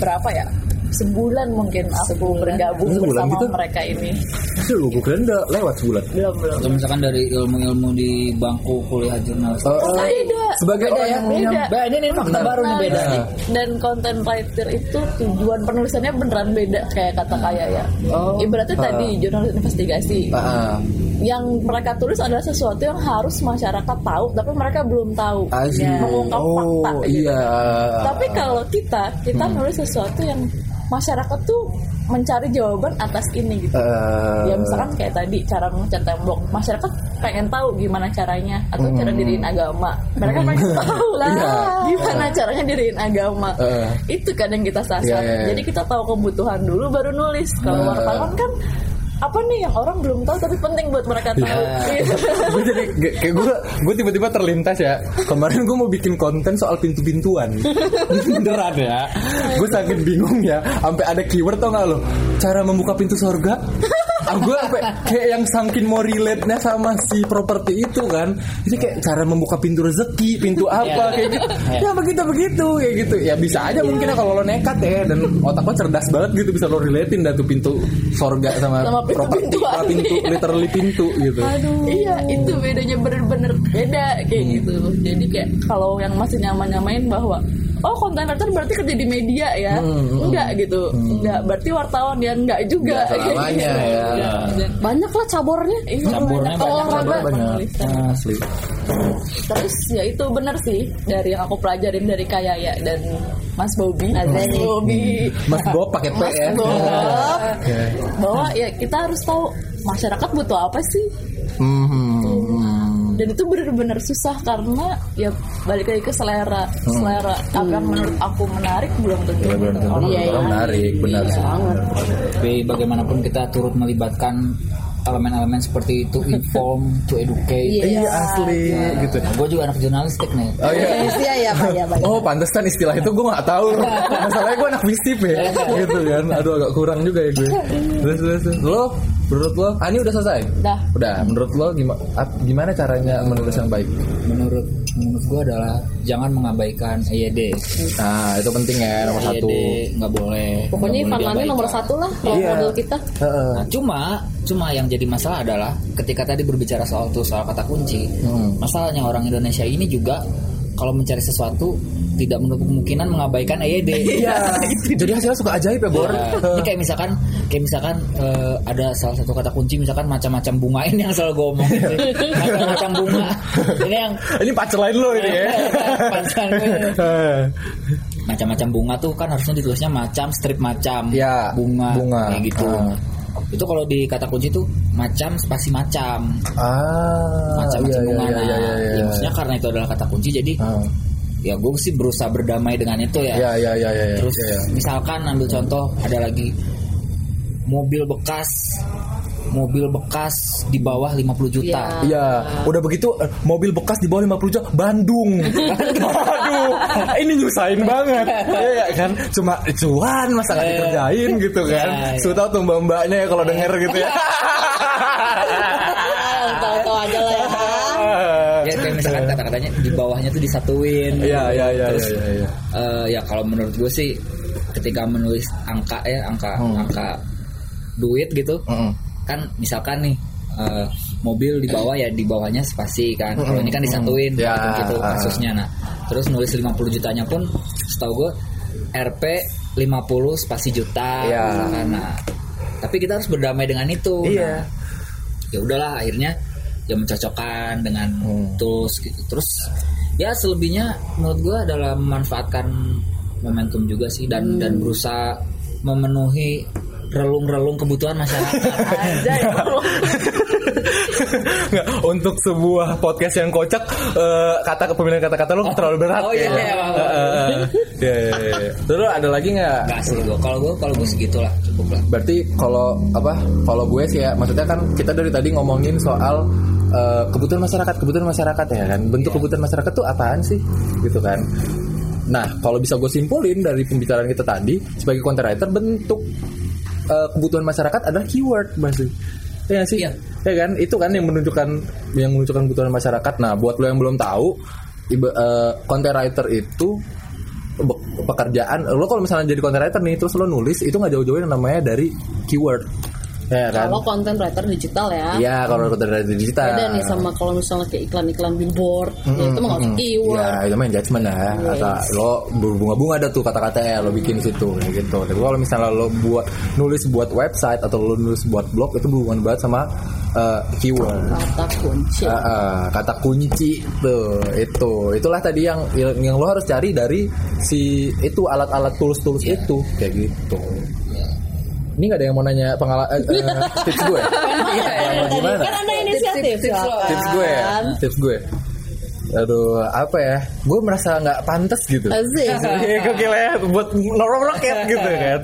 berapa ya sebulan mungkin aku bergabung Sebulan bersama gitu? mereka ini Sih, gue kira udah lewat sebulan. belum belum atau misalkan dari ilmu-ilmu di bangku kuliah jurnalis Eh, eh, beda sebagai orang yang beda Beda, ini, ini fakta baru nih beda Nah. nih dan content writer itu tujuan penulisannya beneran beda kayak kata kaya ya ibaratnya tadi jurnalis investigasi ah. yang mereka tulis adalah sesuatu yang harus masyarakat tahu tapi mereka belum tahu see. mengungkap oh, fakta gitu. iya. tapi kalau kita kita nulis sesuatu yang masyarakat tuh mencari jawaban atas ini gitu Eh, ya misalkan kayak tadi cara mengecat tembok masyarakat pengen tahu gimana caranya atau cara diriin agama mereka pengen tahu lah Iya. gimana caranya diriin agama Eh. itu kan yang kita sasar Iya, iya, iya. jadi kita tahu kebutuhan dulu baru nulis kalau Eh. wartawan kan apa nih yang orang belum tahu tapi penting buat mereka tahu. Gitu. gue jadi kayak gue gue tiba-tiba terlintas ya. Kemarin gue mau bikin konten soal pintu-pintuan. Beneran ya. Gue saking bingung ya. Sampai ada keyword tau gak lo? Cara membuka pintu surga ah, gue sampai kayak yang saking mau relate nya sama si properti itu kan. Jadi kayak cara membuka pintu rezeki pintu apa kayak gitu. Ya begitu begitu kayak gitu. Ya bisa aja mungkin ya kalau lo nekat ya dan otak lo cerdas banget gitu bisa lo relatein dah tuh pintu surga sama, Sama pintu properti. sama pintu literally pintu gitu. Iya itu bedanya bener-bener beda kayak gitu. Jadi kayak kalau yang masih nyaman-nyamain bahwa oh konten writer berarti kerja di media ya? Enggak gitu. Enggak berarti wartawan ya? Enggak juga. Enggak gitu. ya. Banyak lah cabornya. Iya, Campurnya kalau banyak, olahraga banyak. penulisan. asli. Terus ya itu benar sih dari yang aku pelajarin dari Kaya ya dan Mas Bobby. Mas Bobby. Mas Bob pakai P Mas ya. Bob. Bahwa ya kita harus tahu masyarakat butuh apa sih. Hmm. Dan itu benar-benar susah karena ya balik lagi ke selera. Selera akan menurut aku menarik belum tentu. Ya, benar, benar. Orang- Iya, iya. menarik benar sih. Tapi bagaimanapun kita turut melibatkan elemen-elemen seperti itu inform to educate iya asli gitu gue juga anak jurnalistik nih oh iya Iya ya Pak ya Pak. Oh pantesan istilah itu gue gak tahu Masalahnya gue anak visip ya Gitu kan Aduh agak kurang juga ya gue Terus terus. Lo menurut lo Ani udah selesai? Udah. Udah menurut lo gimana, gimana caranya menulis yang baik? menurut menurut gue adalah jangan mengabaikan EYD Nah itu penting ya nomor satu EYD nggak boleh Pokoknya nggak boleh Mane diabaikan. nomor satu lah role Iya. model kita. Heeh. Nah, cuma cuma yang jadi masalah adalah ketika tadi berbicara soal tuh soal kata kunci. Hmm. masalahnya orang Indonesia ini juga kalau mencari sesuatu tidak menutup kemungkinan mengabaikan EYD Iya. Jadi hasilnya suka ajaib ya Bor. Ya, ini kayak misalkan kayak misalkan eh, ada salah satu kata kunci misalkan macam-macam bunga. Ini yang selalu gue omong macam-macam bunga. Ini yang Ini pacar lain lo ini ya. Gue. macam-macam bunga tuh kan harusnya ditulisnya macam strip macam Ya, bunga, bunga. kayak gitu. Ah. Itu kalau di kata kunci tuh macam spasi macam Ah macam-macam iya, bunga iya, Nah, iya, iya, ya iya. maksudnya karena itu adalah kata kunci jadi Ah. ya gue sih berusaha berdamai dengan itu ya Ya ya ya ya. ya. terus Ya, ya. misalkan ambil contoh ada lagi mobil bekas mobil bekas di bawah 50 juta Iya, udah begitu eh, mobil bekas di bawah 50 juta Bandung. Aduh, ini nyusahin banget. Iya kan? Cuma cuan masa nggak dikerjain gitu kan. Iya, iya. Sudah tahu tuh mbak-mbaknya ya kalau denger gitu ya. tahu-tahu aja lah ya ya kayak misalkan kata-katanya di bawahnya tuh disatuin Iya, iya, iya, terus iya, iya. eh, ya kalau menurut gue sih ketika menulis angka ya angka angka duit gitu Mm-mm. Kan misalkan nih eh, mobil di bawah ya di bawahnya spasi kan kalau ini kan disatuin Ya, gitu kasusnya nah terus nulis 50 jutanya pun setahu gue RP 50 spasi juta Ya. misalkan nah tapi kita harus berdamai dengan itu Iya. Nah, ya udahlah akhirnya ya mencocokkan dengan Hmm. tools gitu terus ya selebihnya menurut gue adalah memanfaatkan momentum juga sih dan Hmm. dan berusaha memenuhi relung-relung kebutuhan masyarakat aja ya Nggak, untuk sebuah podcast yang kocak eh, kata pemilihan kata-kata lu terlalu berat. oh iya, ya. iya. Iya. Terus ada lagi nggak? Enggak sih gue kalau gue kalau gue segitulah cukup lah Berarti kalau apa? Kalau gue sih ya, maksudnya kan kita dari tadi ngomongin soal eh, kebutuhan masyarakat, kebutuhan masyarakat ya kan. Bentuk kebutuhan masyarakat tuh apaan sih? Gitu kan. Nah, kalau bisa gue simpulin dari pembicaraan kita tadi, sebagai content writer bentuk eh, kebutuhan masyarakat adalah keyword, masih. Ya sih? Iya. Ya kan? Itu kan yang menunjukkan yang menunjukkan kebutuhan masyarakat. Nah, buat lo yang belum tahu, iba, eh, content writer itu pekerjaan lo kalau misalnya jadi content writer nih terus lo nulis itu nggak jauh-jauh yang namanya dari keyword ya kan? Kalau content writer digital ya. Iya kalau content writer digital. Beda nih sama kalau misalnya kayak iklan-iklan billboard ya itu mah nggak usah keyword. Ya itu main judgement ya. Kata lo berbunga-bunga ada tuh kata-kata ya Lo bikin situ kayak gitu. Tapi kalau misalnya lo buat Nulis buat website Atau lo nulis buat blog Itu berhubungan banget sama eh, Keyword. Kata kunci. Ah, ah, kata kunci tuh itu. Itulah tadi yang yang lo harus cari dari si itu alat-alat tools-tools itu kayak gitu ini nggak ada yang mau nanya pengalaman tips gue Iya, Apa gimana kan anda inisiatif tips lo. silakan. tips gue ya tips gue aduh apa ya gue merasa nggak pantas gitu Asik. Iya, gokil ya buat norong roket gitu kan.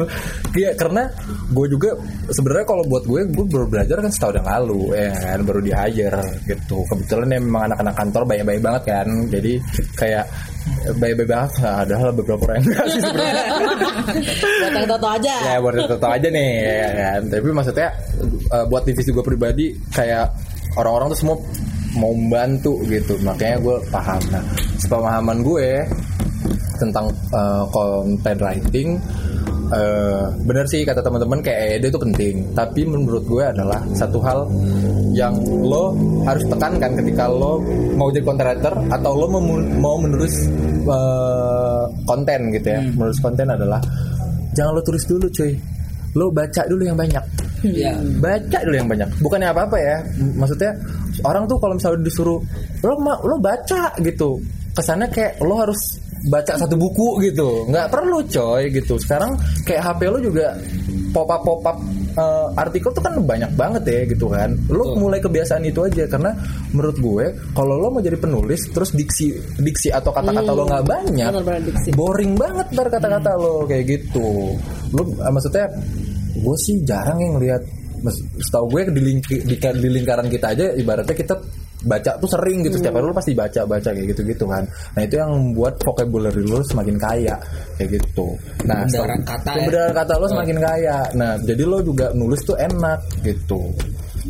Iya, karena gue juga sebenarnya kalau buat gue gue baru belajar kan setahun yang lalu ya kan baru di hire gitu. Kebetulan ya memang anak-anak kantor baik-baik banget kan. Jadi kayak banget nah, ada beberapa orang yang enggak sih sebenarnya. buat yang tahu aja ya buat tahu aja nih ya kan. Tapi maksudnya eh, buat divisi gue pribadi kayak orang-orang tuh semua mau membantu gitu. Makanya gue paham. Nah, sepemahaman gue tentang eh, content writing eh, bener sih kata teman-teman kayak ED itu penting. Tapi menurut gue adalah satu hal yang lo harus tekankan ketika lo mau jadi content writer atau lo mau, mau menulis eh, konten gitu ya. Menulis konten adalah jangan lo tulis dulu cuy. Lo baca dulu yang banyak. Iya. baca dulu yang banyak. Bukannya apa apa ya. M- maksudnya orang tuh kalau misalnya disuruh lo lo baca gitu. Kesannya kayak lo harus baca satu buku gitu. Nggak perlu coy gitu. Sekarang kayak HP lo juga pop up pop up eh, artikel tuh kan banyak banget ya gitu kan. Lo mulai kebiasaan itu aja karena menurut gue kalau lo mau jadi penulis terus diksi diksi atau kata-kata lo nggak banyak boring banget ntar kata-kata lo kayak gitu. Lo eh, maksudnya gue sih jarang yang lihat setahu gue di, lingki- di, di lingkaran kita aja ibaratnya kita baca tuh sering gitu. Setiap hari lo pasti baca baca kayak gitu gitu kan. Nah itu yang membuat vocabulary lo semakin kaya kayak gitu. Nah Pembedaran kata ya. kata lo semakin kaya. Nah jadi lo juga nulis tuh enak gitu.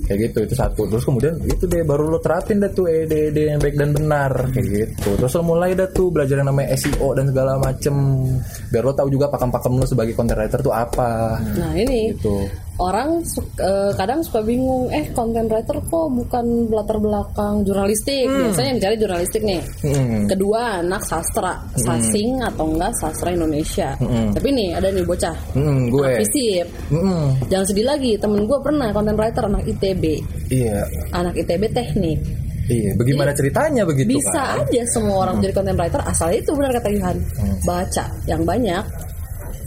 Kayak gitu itu satu. Terus kemudian itu deh baru lo terapin deh tuh ide yang baik dan benar kayak gitu. Terus lo mulai dah tuh belajar yang namanya SEO dan segala macem. Biar lo tahu juga pakem-pakem lo sebagai content writer tuh apa. Nah ini gitu orang su- eh, kadang suka bingung eh content writer kok bukan latar belakang jurnalistik? Biasanya yang mencari jurnalistik nih. Hmm. kedua anak sastra. Sasing atau enggak sastra Indonesia. Tapi nih ada nih bocah. Hmm, gue. Anak fisip. Hmm, jangan sedih lagi temen gue pernah content writer anak ITB iya. Anak ITB teknik. Iya bagaimana ceritanya begitu bisa kan aja semua orang jadi content writer asal itu benar kata Yuhan baca yang banyak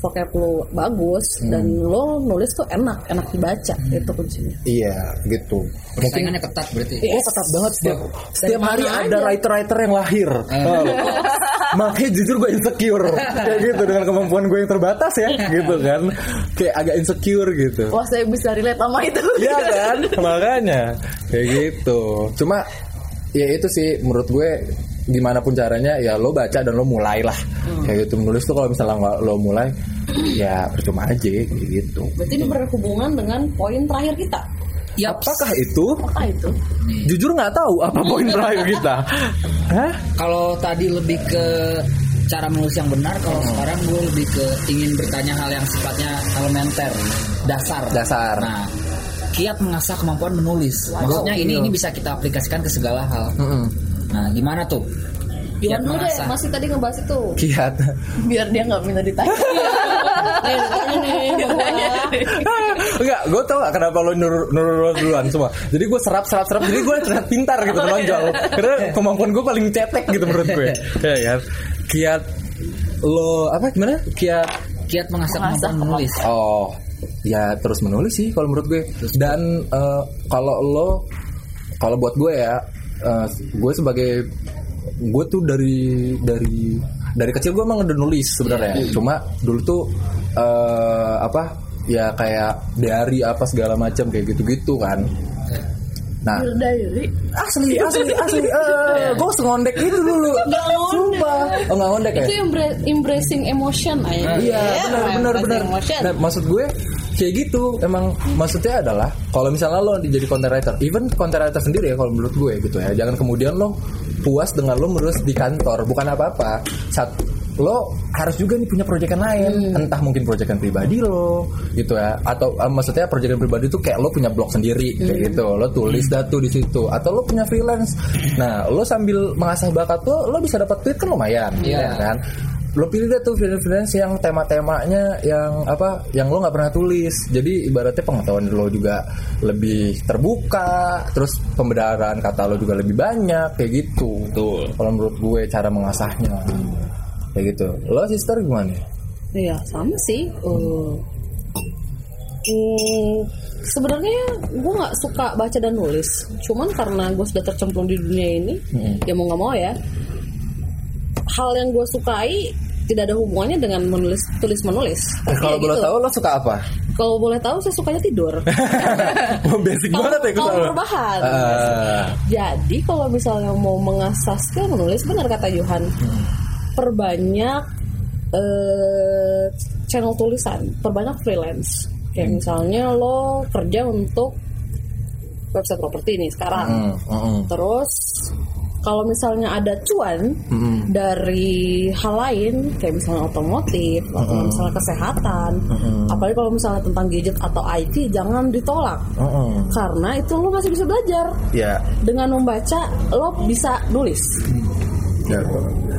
vocab lu bagus dan lo nulis tuh enak enak dibaca itu kuncinya Iya, gitu. Persaingannya ketat berarti. Oh ketat banget setiap setiap hari ada writer-writer yang lahir. Oh. Makanya jujur gue insecure kayak gitu dengan kemampuan gue yang terbatas ya, gitu kan. Kayak agak insecure gitu. Wah saya bisa relate sama itu. Iya kan, makanya kayak gitu. Cuma ya itu sih menurut gue gimana pun caranya ya lo baca dan lo mulai lah kayak gitu menulis tuh kalau misalnya nggak lo mulai ya percuma aja kayak gitu berarti ini berhubungan dengan poin terakhir kita Yaps. apakah itu apa itu jujur nggak tahu apa poin terakhir kita Hah? Kalau tadi lebih ke cara menulis yang benar, kalau sekarang gue lebih ke ingin bertanya hal yang sifatnya elementer, dasar. Dasar. Nah, kiat mengasah kemampuan menulis. Maksudnya ini ini bisa kita aplikasikan ke segala hal. Mm-mm. Nah, gimana tuh? Gimana dulu deh masih tadi ngebahas itu kiat Biar dia nggak minta ditanya. Bahwa Enggak, gue tau gak kenapa lo nur nur duluan semua. Jadi gue serap serap serap. Jadi gue terlihat pintar gitu menonjol. Karena kemampuan gue paling cetek gitu menurut gue. Ya kan. Kiat lo apa gimana? Kiat Kiat mengasah Mengasah kemampuan menulis. oh ya terus menulis sih kalau menurut gue. Dan eh, kalau lo kalau buat gue ya, eh, gue sebagai gue tuh dari dari dari kecil gue emang udah nulis sebenarnya. Cuma dulu tuh eh, apa? Ya kayak diary apa segala macam kayak gitu-gitu kan. Nah, Diary asli asli asli. Eh gue ngondek itu dulu. Sumpah. Oh nggak ngondek ya? itu embra- embracing emotion aja iya benar benar benar nah, maksud gue kayak gitu. Emang maksudnya adalah kalau misalnya lo jadi content writer even content writer sendiri ya kalau menurut gue gitu ya. Jangan kemudian lo puas dengan lo menulis di kantor. Bukan apa-apa. Saat lo harus juga nih punya proyekan lain. Entah mungkin proyekan pribadi lo gitu ya. Atau eh, maksudnya proyekan pribadi tuh kayak lo punya blog sendiri kayak gitu. Lo tulis datu di situ. Atau lo punya freelance. Nah lo sambil mengasah bakat lo lo bisa dapat duit kan lumayan Iya. ya kan? Lo pilih deh tuh freelance yang tema-temanya yang apa yang lo nggak pernah tulis. Jadi ibaratnya pengetahuan lo juga lebih terbuka terus pembenaran kata lo juga lebih banyak kayak gitu. Tuh kalau menurut gue cara mengasahnya kayak gitu lo sister gimana Iya sama sih. Uh, hmm, Sebenarnya gue nggak suka baca dan nulis. Cuman karena gue sudah tercemplung di dunia ini, ya mau nggak mau ya. Hal yang gue sukai tidak ada hubungannya dengan menulis tulis menulis. Eh, kalau boleh tahu lo suka apa Kalau boleh tahu saya sukanya tidur. Basic Kaum- banget ya kalau- perubahan. Ah, Jadi kalau misalnya mau mengasah skill menulis benar kata Johan, perbanyak eh, channel tulisan, perbanyak freelance. Kayak misalnya lo kerja untuk website properti nih sekarang. mm, mm, mm. Terus kalau misalnya ada cuan dari hal lain kayak misalnya otomotif atau misalnya kesehatan, apalagi kalau misalnya tentang gadget atau IT jangan ditolak. Mm, mm. karena itu lo masih bisa belajar. Ya. Dengan membaca lo bisa nulis ya.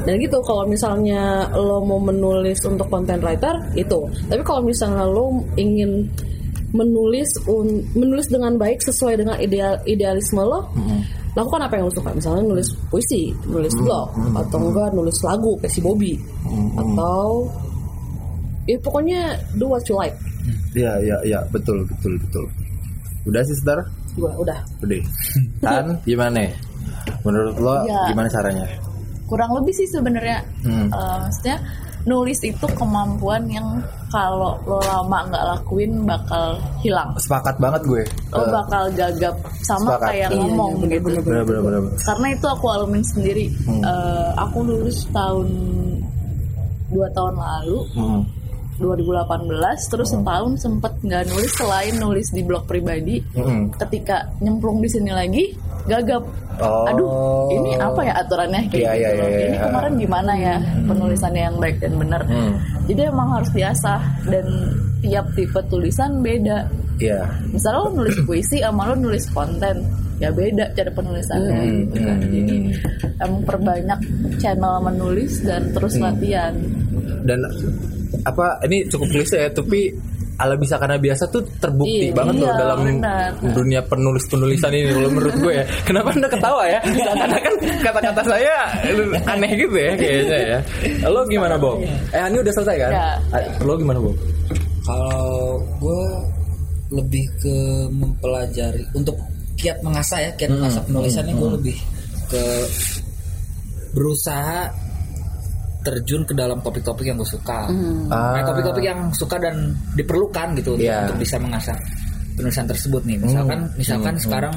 Dan gitu kalau misalnya lo mau menulis untuk content writer itu. Tapi kalau misalnya lo ingin menulis un- menulis dengan baik sesuai dengan ideal idealisme lo lakukan apa yang lo suka. Misalnya nulis puisi nulis blog atau enggak nulis lagu kayak si Bobby atau ya pokoknya do what you like. Ya ya ya betul betul betul. Udah sister gua udah. Udah. Kan gimana menurut lo Ya. gimana caranya Kurang lebih sih sebenarnya. Hmm. Eh, maksudnya nulis itu kemampuan yang kalau lo lama nggak lakuin bakal hilang. sepakat banget gue Lo Eh, bakal gagap sama Sepakat. kayak Iya, ngomong iya, gitu. bener bener bener Karena itu aku alamin sendiri. Eh, aku lulus tahun dua tahun lalu. Hmm. 2018 terus setahun sempet nggak nulis selain nulis di blog pribadi Mm-mm. ketika nyemplung di sini lagi gagap Oh. aduh ini apa ya aturannya kayak Iya, gitu loh. iya, ini iya. kemarin gimana ya penulisannya yang baik dan benar Hmm. jadi emang harus diasah dan tiap tipe tulisan beda Iya. misalnya lo nulis puisi sama lo nulis konten ya beda cara penulisannya Hmm, gitu kan hmm, jadi emang perbanyak channel menulis dan terus Hmm. latihan dan apa ini cukup klise ya tapi ala bisa karena biasa tuh terbukti Iya, banget loh iya, dalam benar. dunia penulis penulisan ini kalau menurut gue ya. Kenapa anda ketawa ya? Karena kan kata-kata saya aneh gitu ya kayaknya ya. Lo gimana Bob? Eh Ani udah selesai kan? Ya. Lo gimana Bob? Kalau gue lebih ke mempelajari untuk kiat mengasah ya, kiat mengasah penulisannya gue lebih ke berusaha terjun ke dalam topik-topik yang gue suka. Ah. Nah, topik-topik yang suka dan diperlukan gitu untuk- Iya. untuk bisa mengasah penulisan tersebut nih. Misalkan, misalkan sekarang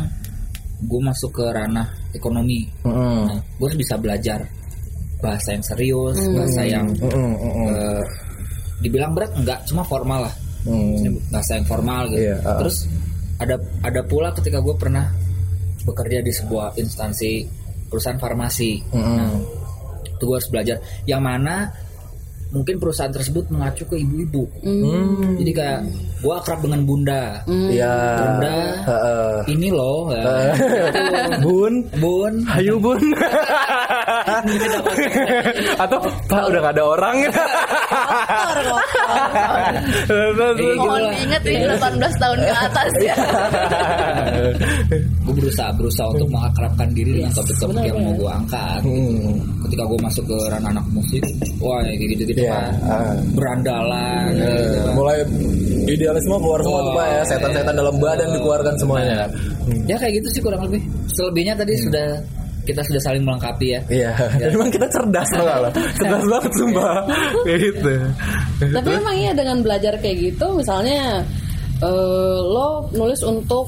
gue masuk ke ranah ekonomi, Mm-mm. nah, gue bisa belajar bahasa yang serius, bahasa yang mm-mm. eh, dibilang berat enggak, cuma formal lah Mm. bahasa yang formal gitu. Iya, ah. Terus ada ada pula ketika gue pernah bekerja di sebuah instansi perusahaan farmasi. Mm-mm. Nah, gue harus belajar. Yang mana mungkin perusahaan tersebut mengacu ke ibu-ibu. Hmm. Jadi kayak gue akrab dengan bunda. Iya. Bunda, Heeh. ini loh, ya. Bun, bun. Ayo bun Atau Pak udah gak ada orang Iya, Mohon diingat ini 18 tahun ke atas ya. gue berusaha berusaha untuk mengakrabkan diri dengan topik-topik yang mau gue angkat. Hmm. Ketika gue masuk ke ranah anak musik, wah ya kayak gitu-gitu Iya, Pak. ah. berandalan. gitu. Mulai idealisme keluar semua tuh Pak ya Setan-setan dalam badan dikeluarkan semuanya Ya kayak gitu sih kurang lebih. Selebihnya tadi sudah kita sudah saling melengkapi ya. Iya Dan Emang kita cerdas loh kalau Cerdas banget sumpah Kayak gitu Tapi emang iya dengan belajar kayak gitu, misalnya eh, lo nulis untuk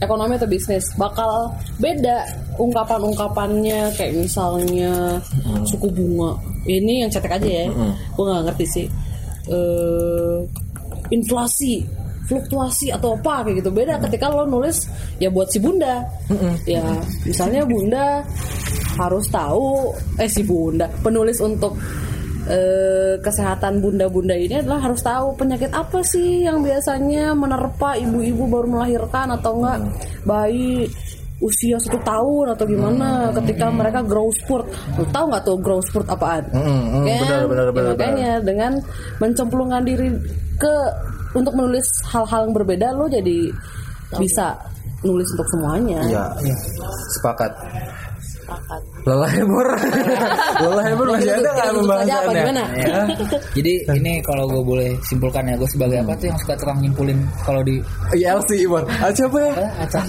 ekonomi atau bisnis, bakal beda ungkapan-ungkapannya kayak misalnya suku bunga. Ini yang cetek aja ya, gue nggak ngerti sih. Eh, inflasi, fluktuasi atau apa kayak gitu beda ketika lo nulis ya buat si bunda. Ya misalnya bunda harus tahu eh si bunda penulis untuk eh, kesehatan bunda-bunda ini adalah harus tahu penyakit apa sih yang biasanya menerpa ibu-ibu baru melahirkan atau enggak bayi usia satu tahun atau gimana ketika mereka growth spurt. Lu tahu nggak tuh growth spurt apaan? Hmm, hmm, Kan? benar, benar, Ya, benar, makanya dengan mencemplungkan diri ke untuk menulis hal-hal yang berbeda lo jadi bisa nulis untuk semuanya. Iya. Sepakat Sepakat. Lelah ya Bor Lelah ya Bor Masih ada Kita gak tutup aja apa pembahasannya gimana? Ya. Jadi ini kalau gue boleh simpulkan ya, gue sebagai apa tuh yang suka tukang nyimpulin kalau di ILC Bor Ah siapa ya? eh, atas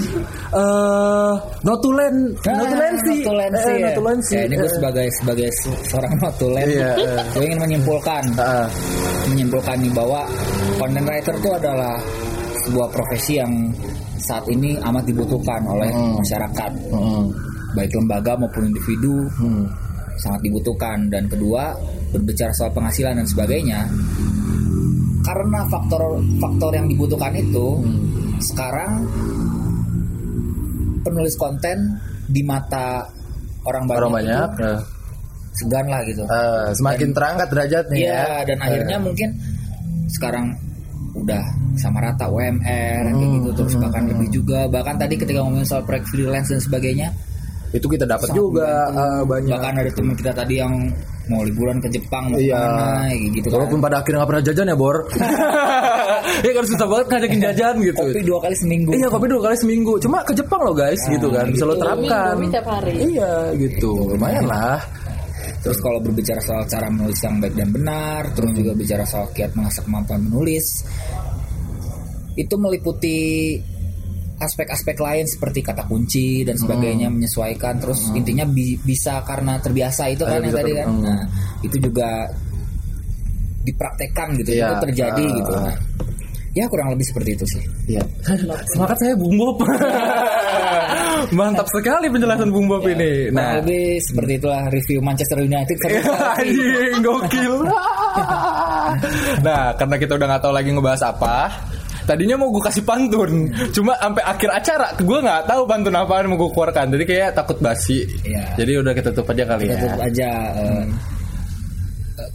Eh, notulen, notulensi, notulensi Eh, ya. notulensi. Ya, ini gue Eh, sebagai sebagai se- seorang notulen, Iya, iya. gue ingin menyimpulkan, ah, menyimpulkan nih bahwa content writer itu adalah sebuah profesi yang saat ini amat dibutuhkan oleh masyarakat, mm, baik lembaga maupun individu mm. sangat dibutuhkan. Dan kedua berbicara soal penghasilan dan sebagainya, karena faktor faktor yang dibutuhkan itu sekarang penulis konten di mata orang banyak, Orang banyak. itu eh, segan lah gitu. eh, semakin terangkat derajatnya Iya, ya. dan akhirnya mungkin sekarang udah sama rata UMR kayak Hmm, gitu terus bahkan lebih juga bahkan tadi ketika ngomongin soal proyek freelance dan sebagainya itu kita dapat juga eh, banyak. bahkan ada teman kita tadi yang mau liburan ke Jepang mau Iya. ke mana gitu kan. Walaupun pada akhirnya gak pernah jajan ya Bor. Ya kan susah banget ngajakin jajan gitu. kopi dua kali seminggu. Iya kopi dua kali seminggu. Cuma ke Jepang loh guys gitu kan. Bisa lo terapkan. Tiap hari. Iya gitu. Lumayan lah. Terus kalau berbicara soal cara menulis yang baik dan benar, terus juga bicara soal kiat mengasah kemampuan menulis, itu meliputi aspek-aspek lain seperti kata kunci dan sebagainya menyesuaikan. Terus intinya bi- bisa karena terbiasa itu kan yang tadi kan. hmm. Nah, itu juga dipraktekkan gitu, Iya. itu terjadi Ah. gitu. Nah, ya kurang lebih seperti itu sih. Iya Semangat saya Bung Bob Mantap sekali penjelasan Bung Bob ini Kurang Nah lebih seperti itulah review Manchester United Iya, Anjing, gokil. nah, karena kita udah nggak tahu lagi ngebahas apa, tadinya mau gue kasih pantun, cuma sampai akhir acara gue nggak tahu pantun apaan mau gue keluarkan, jadi kayak takut basi. Iya. Jadi udah kita tutup aja kali kita ya. tutup aja eh, eh,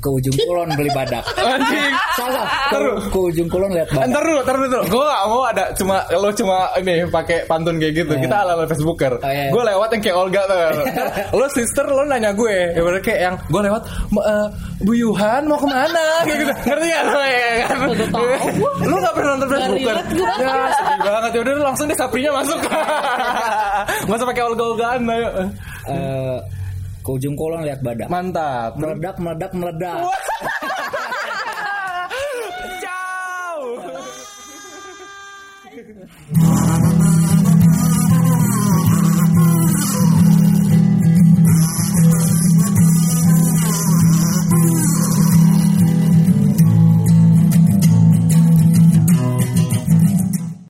ke ujung kulon beli badak. Anjing. Salah. Ke, Terus. ke ujung kulon lihat badak. Ntar dulu, ntar dulu. Gue gak mau ada cuma lo cuma ini pakai pantun kayak gitu. Kita ala ala Facebooker. Oh, iya. Gue lewat yang kayak Olga tuh. lo sister lo nanya gue, ya kayak yang gue lewat "Ma- eh, Bu Yuhan mau ke mana? Kayak gitu. Ngerti gak lo ya kan? lo gak pernah nonton Facebooker? Ya sedih banget. Ya udah langsung deh saprinya masuk. Usah pakai Olga Olgaan ayo. Eh, ke ujung kolong lihat badak. Mantap. Meledak, meledak, meledak. Jauh.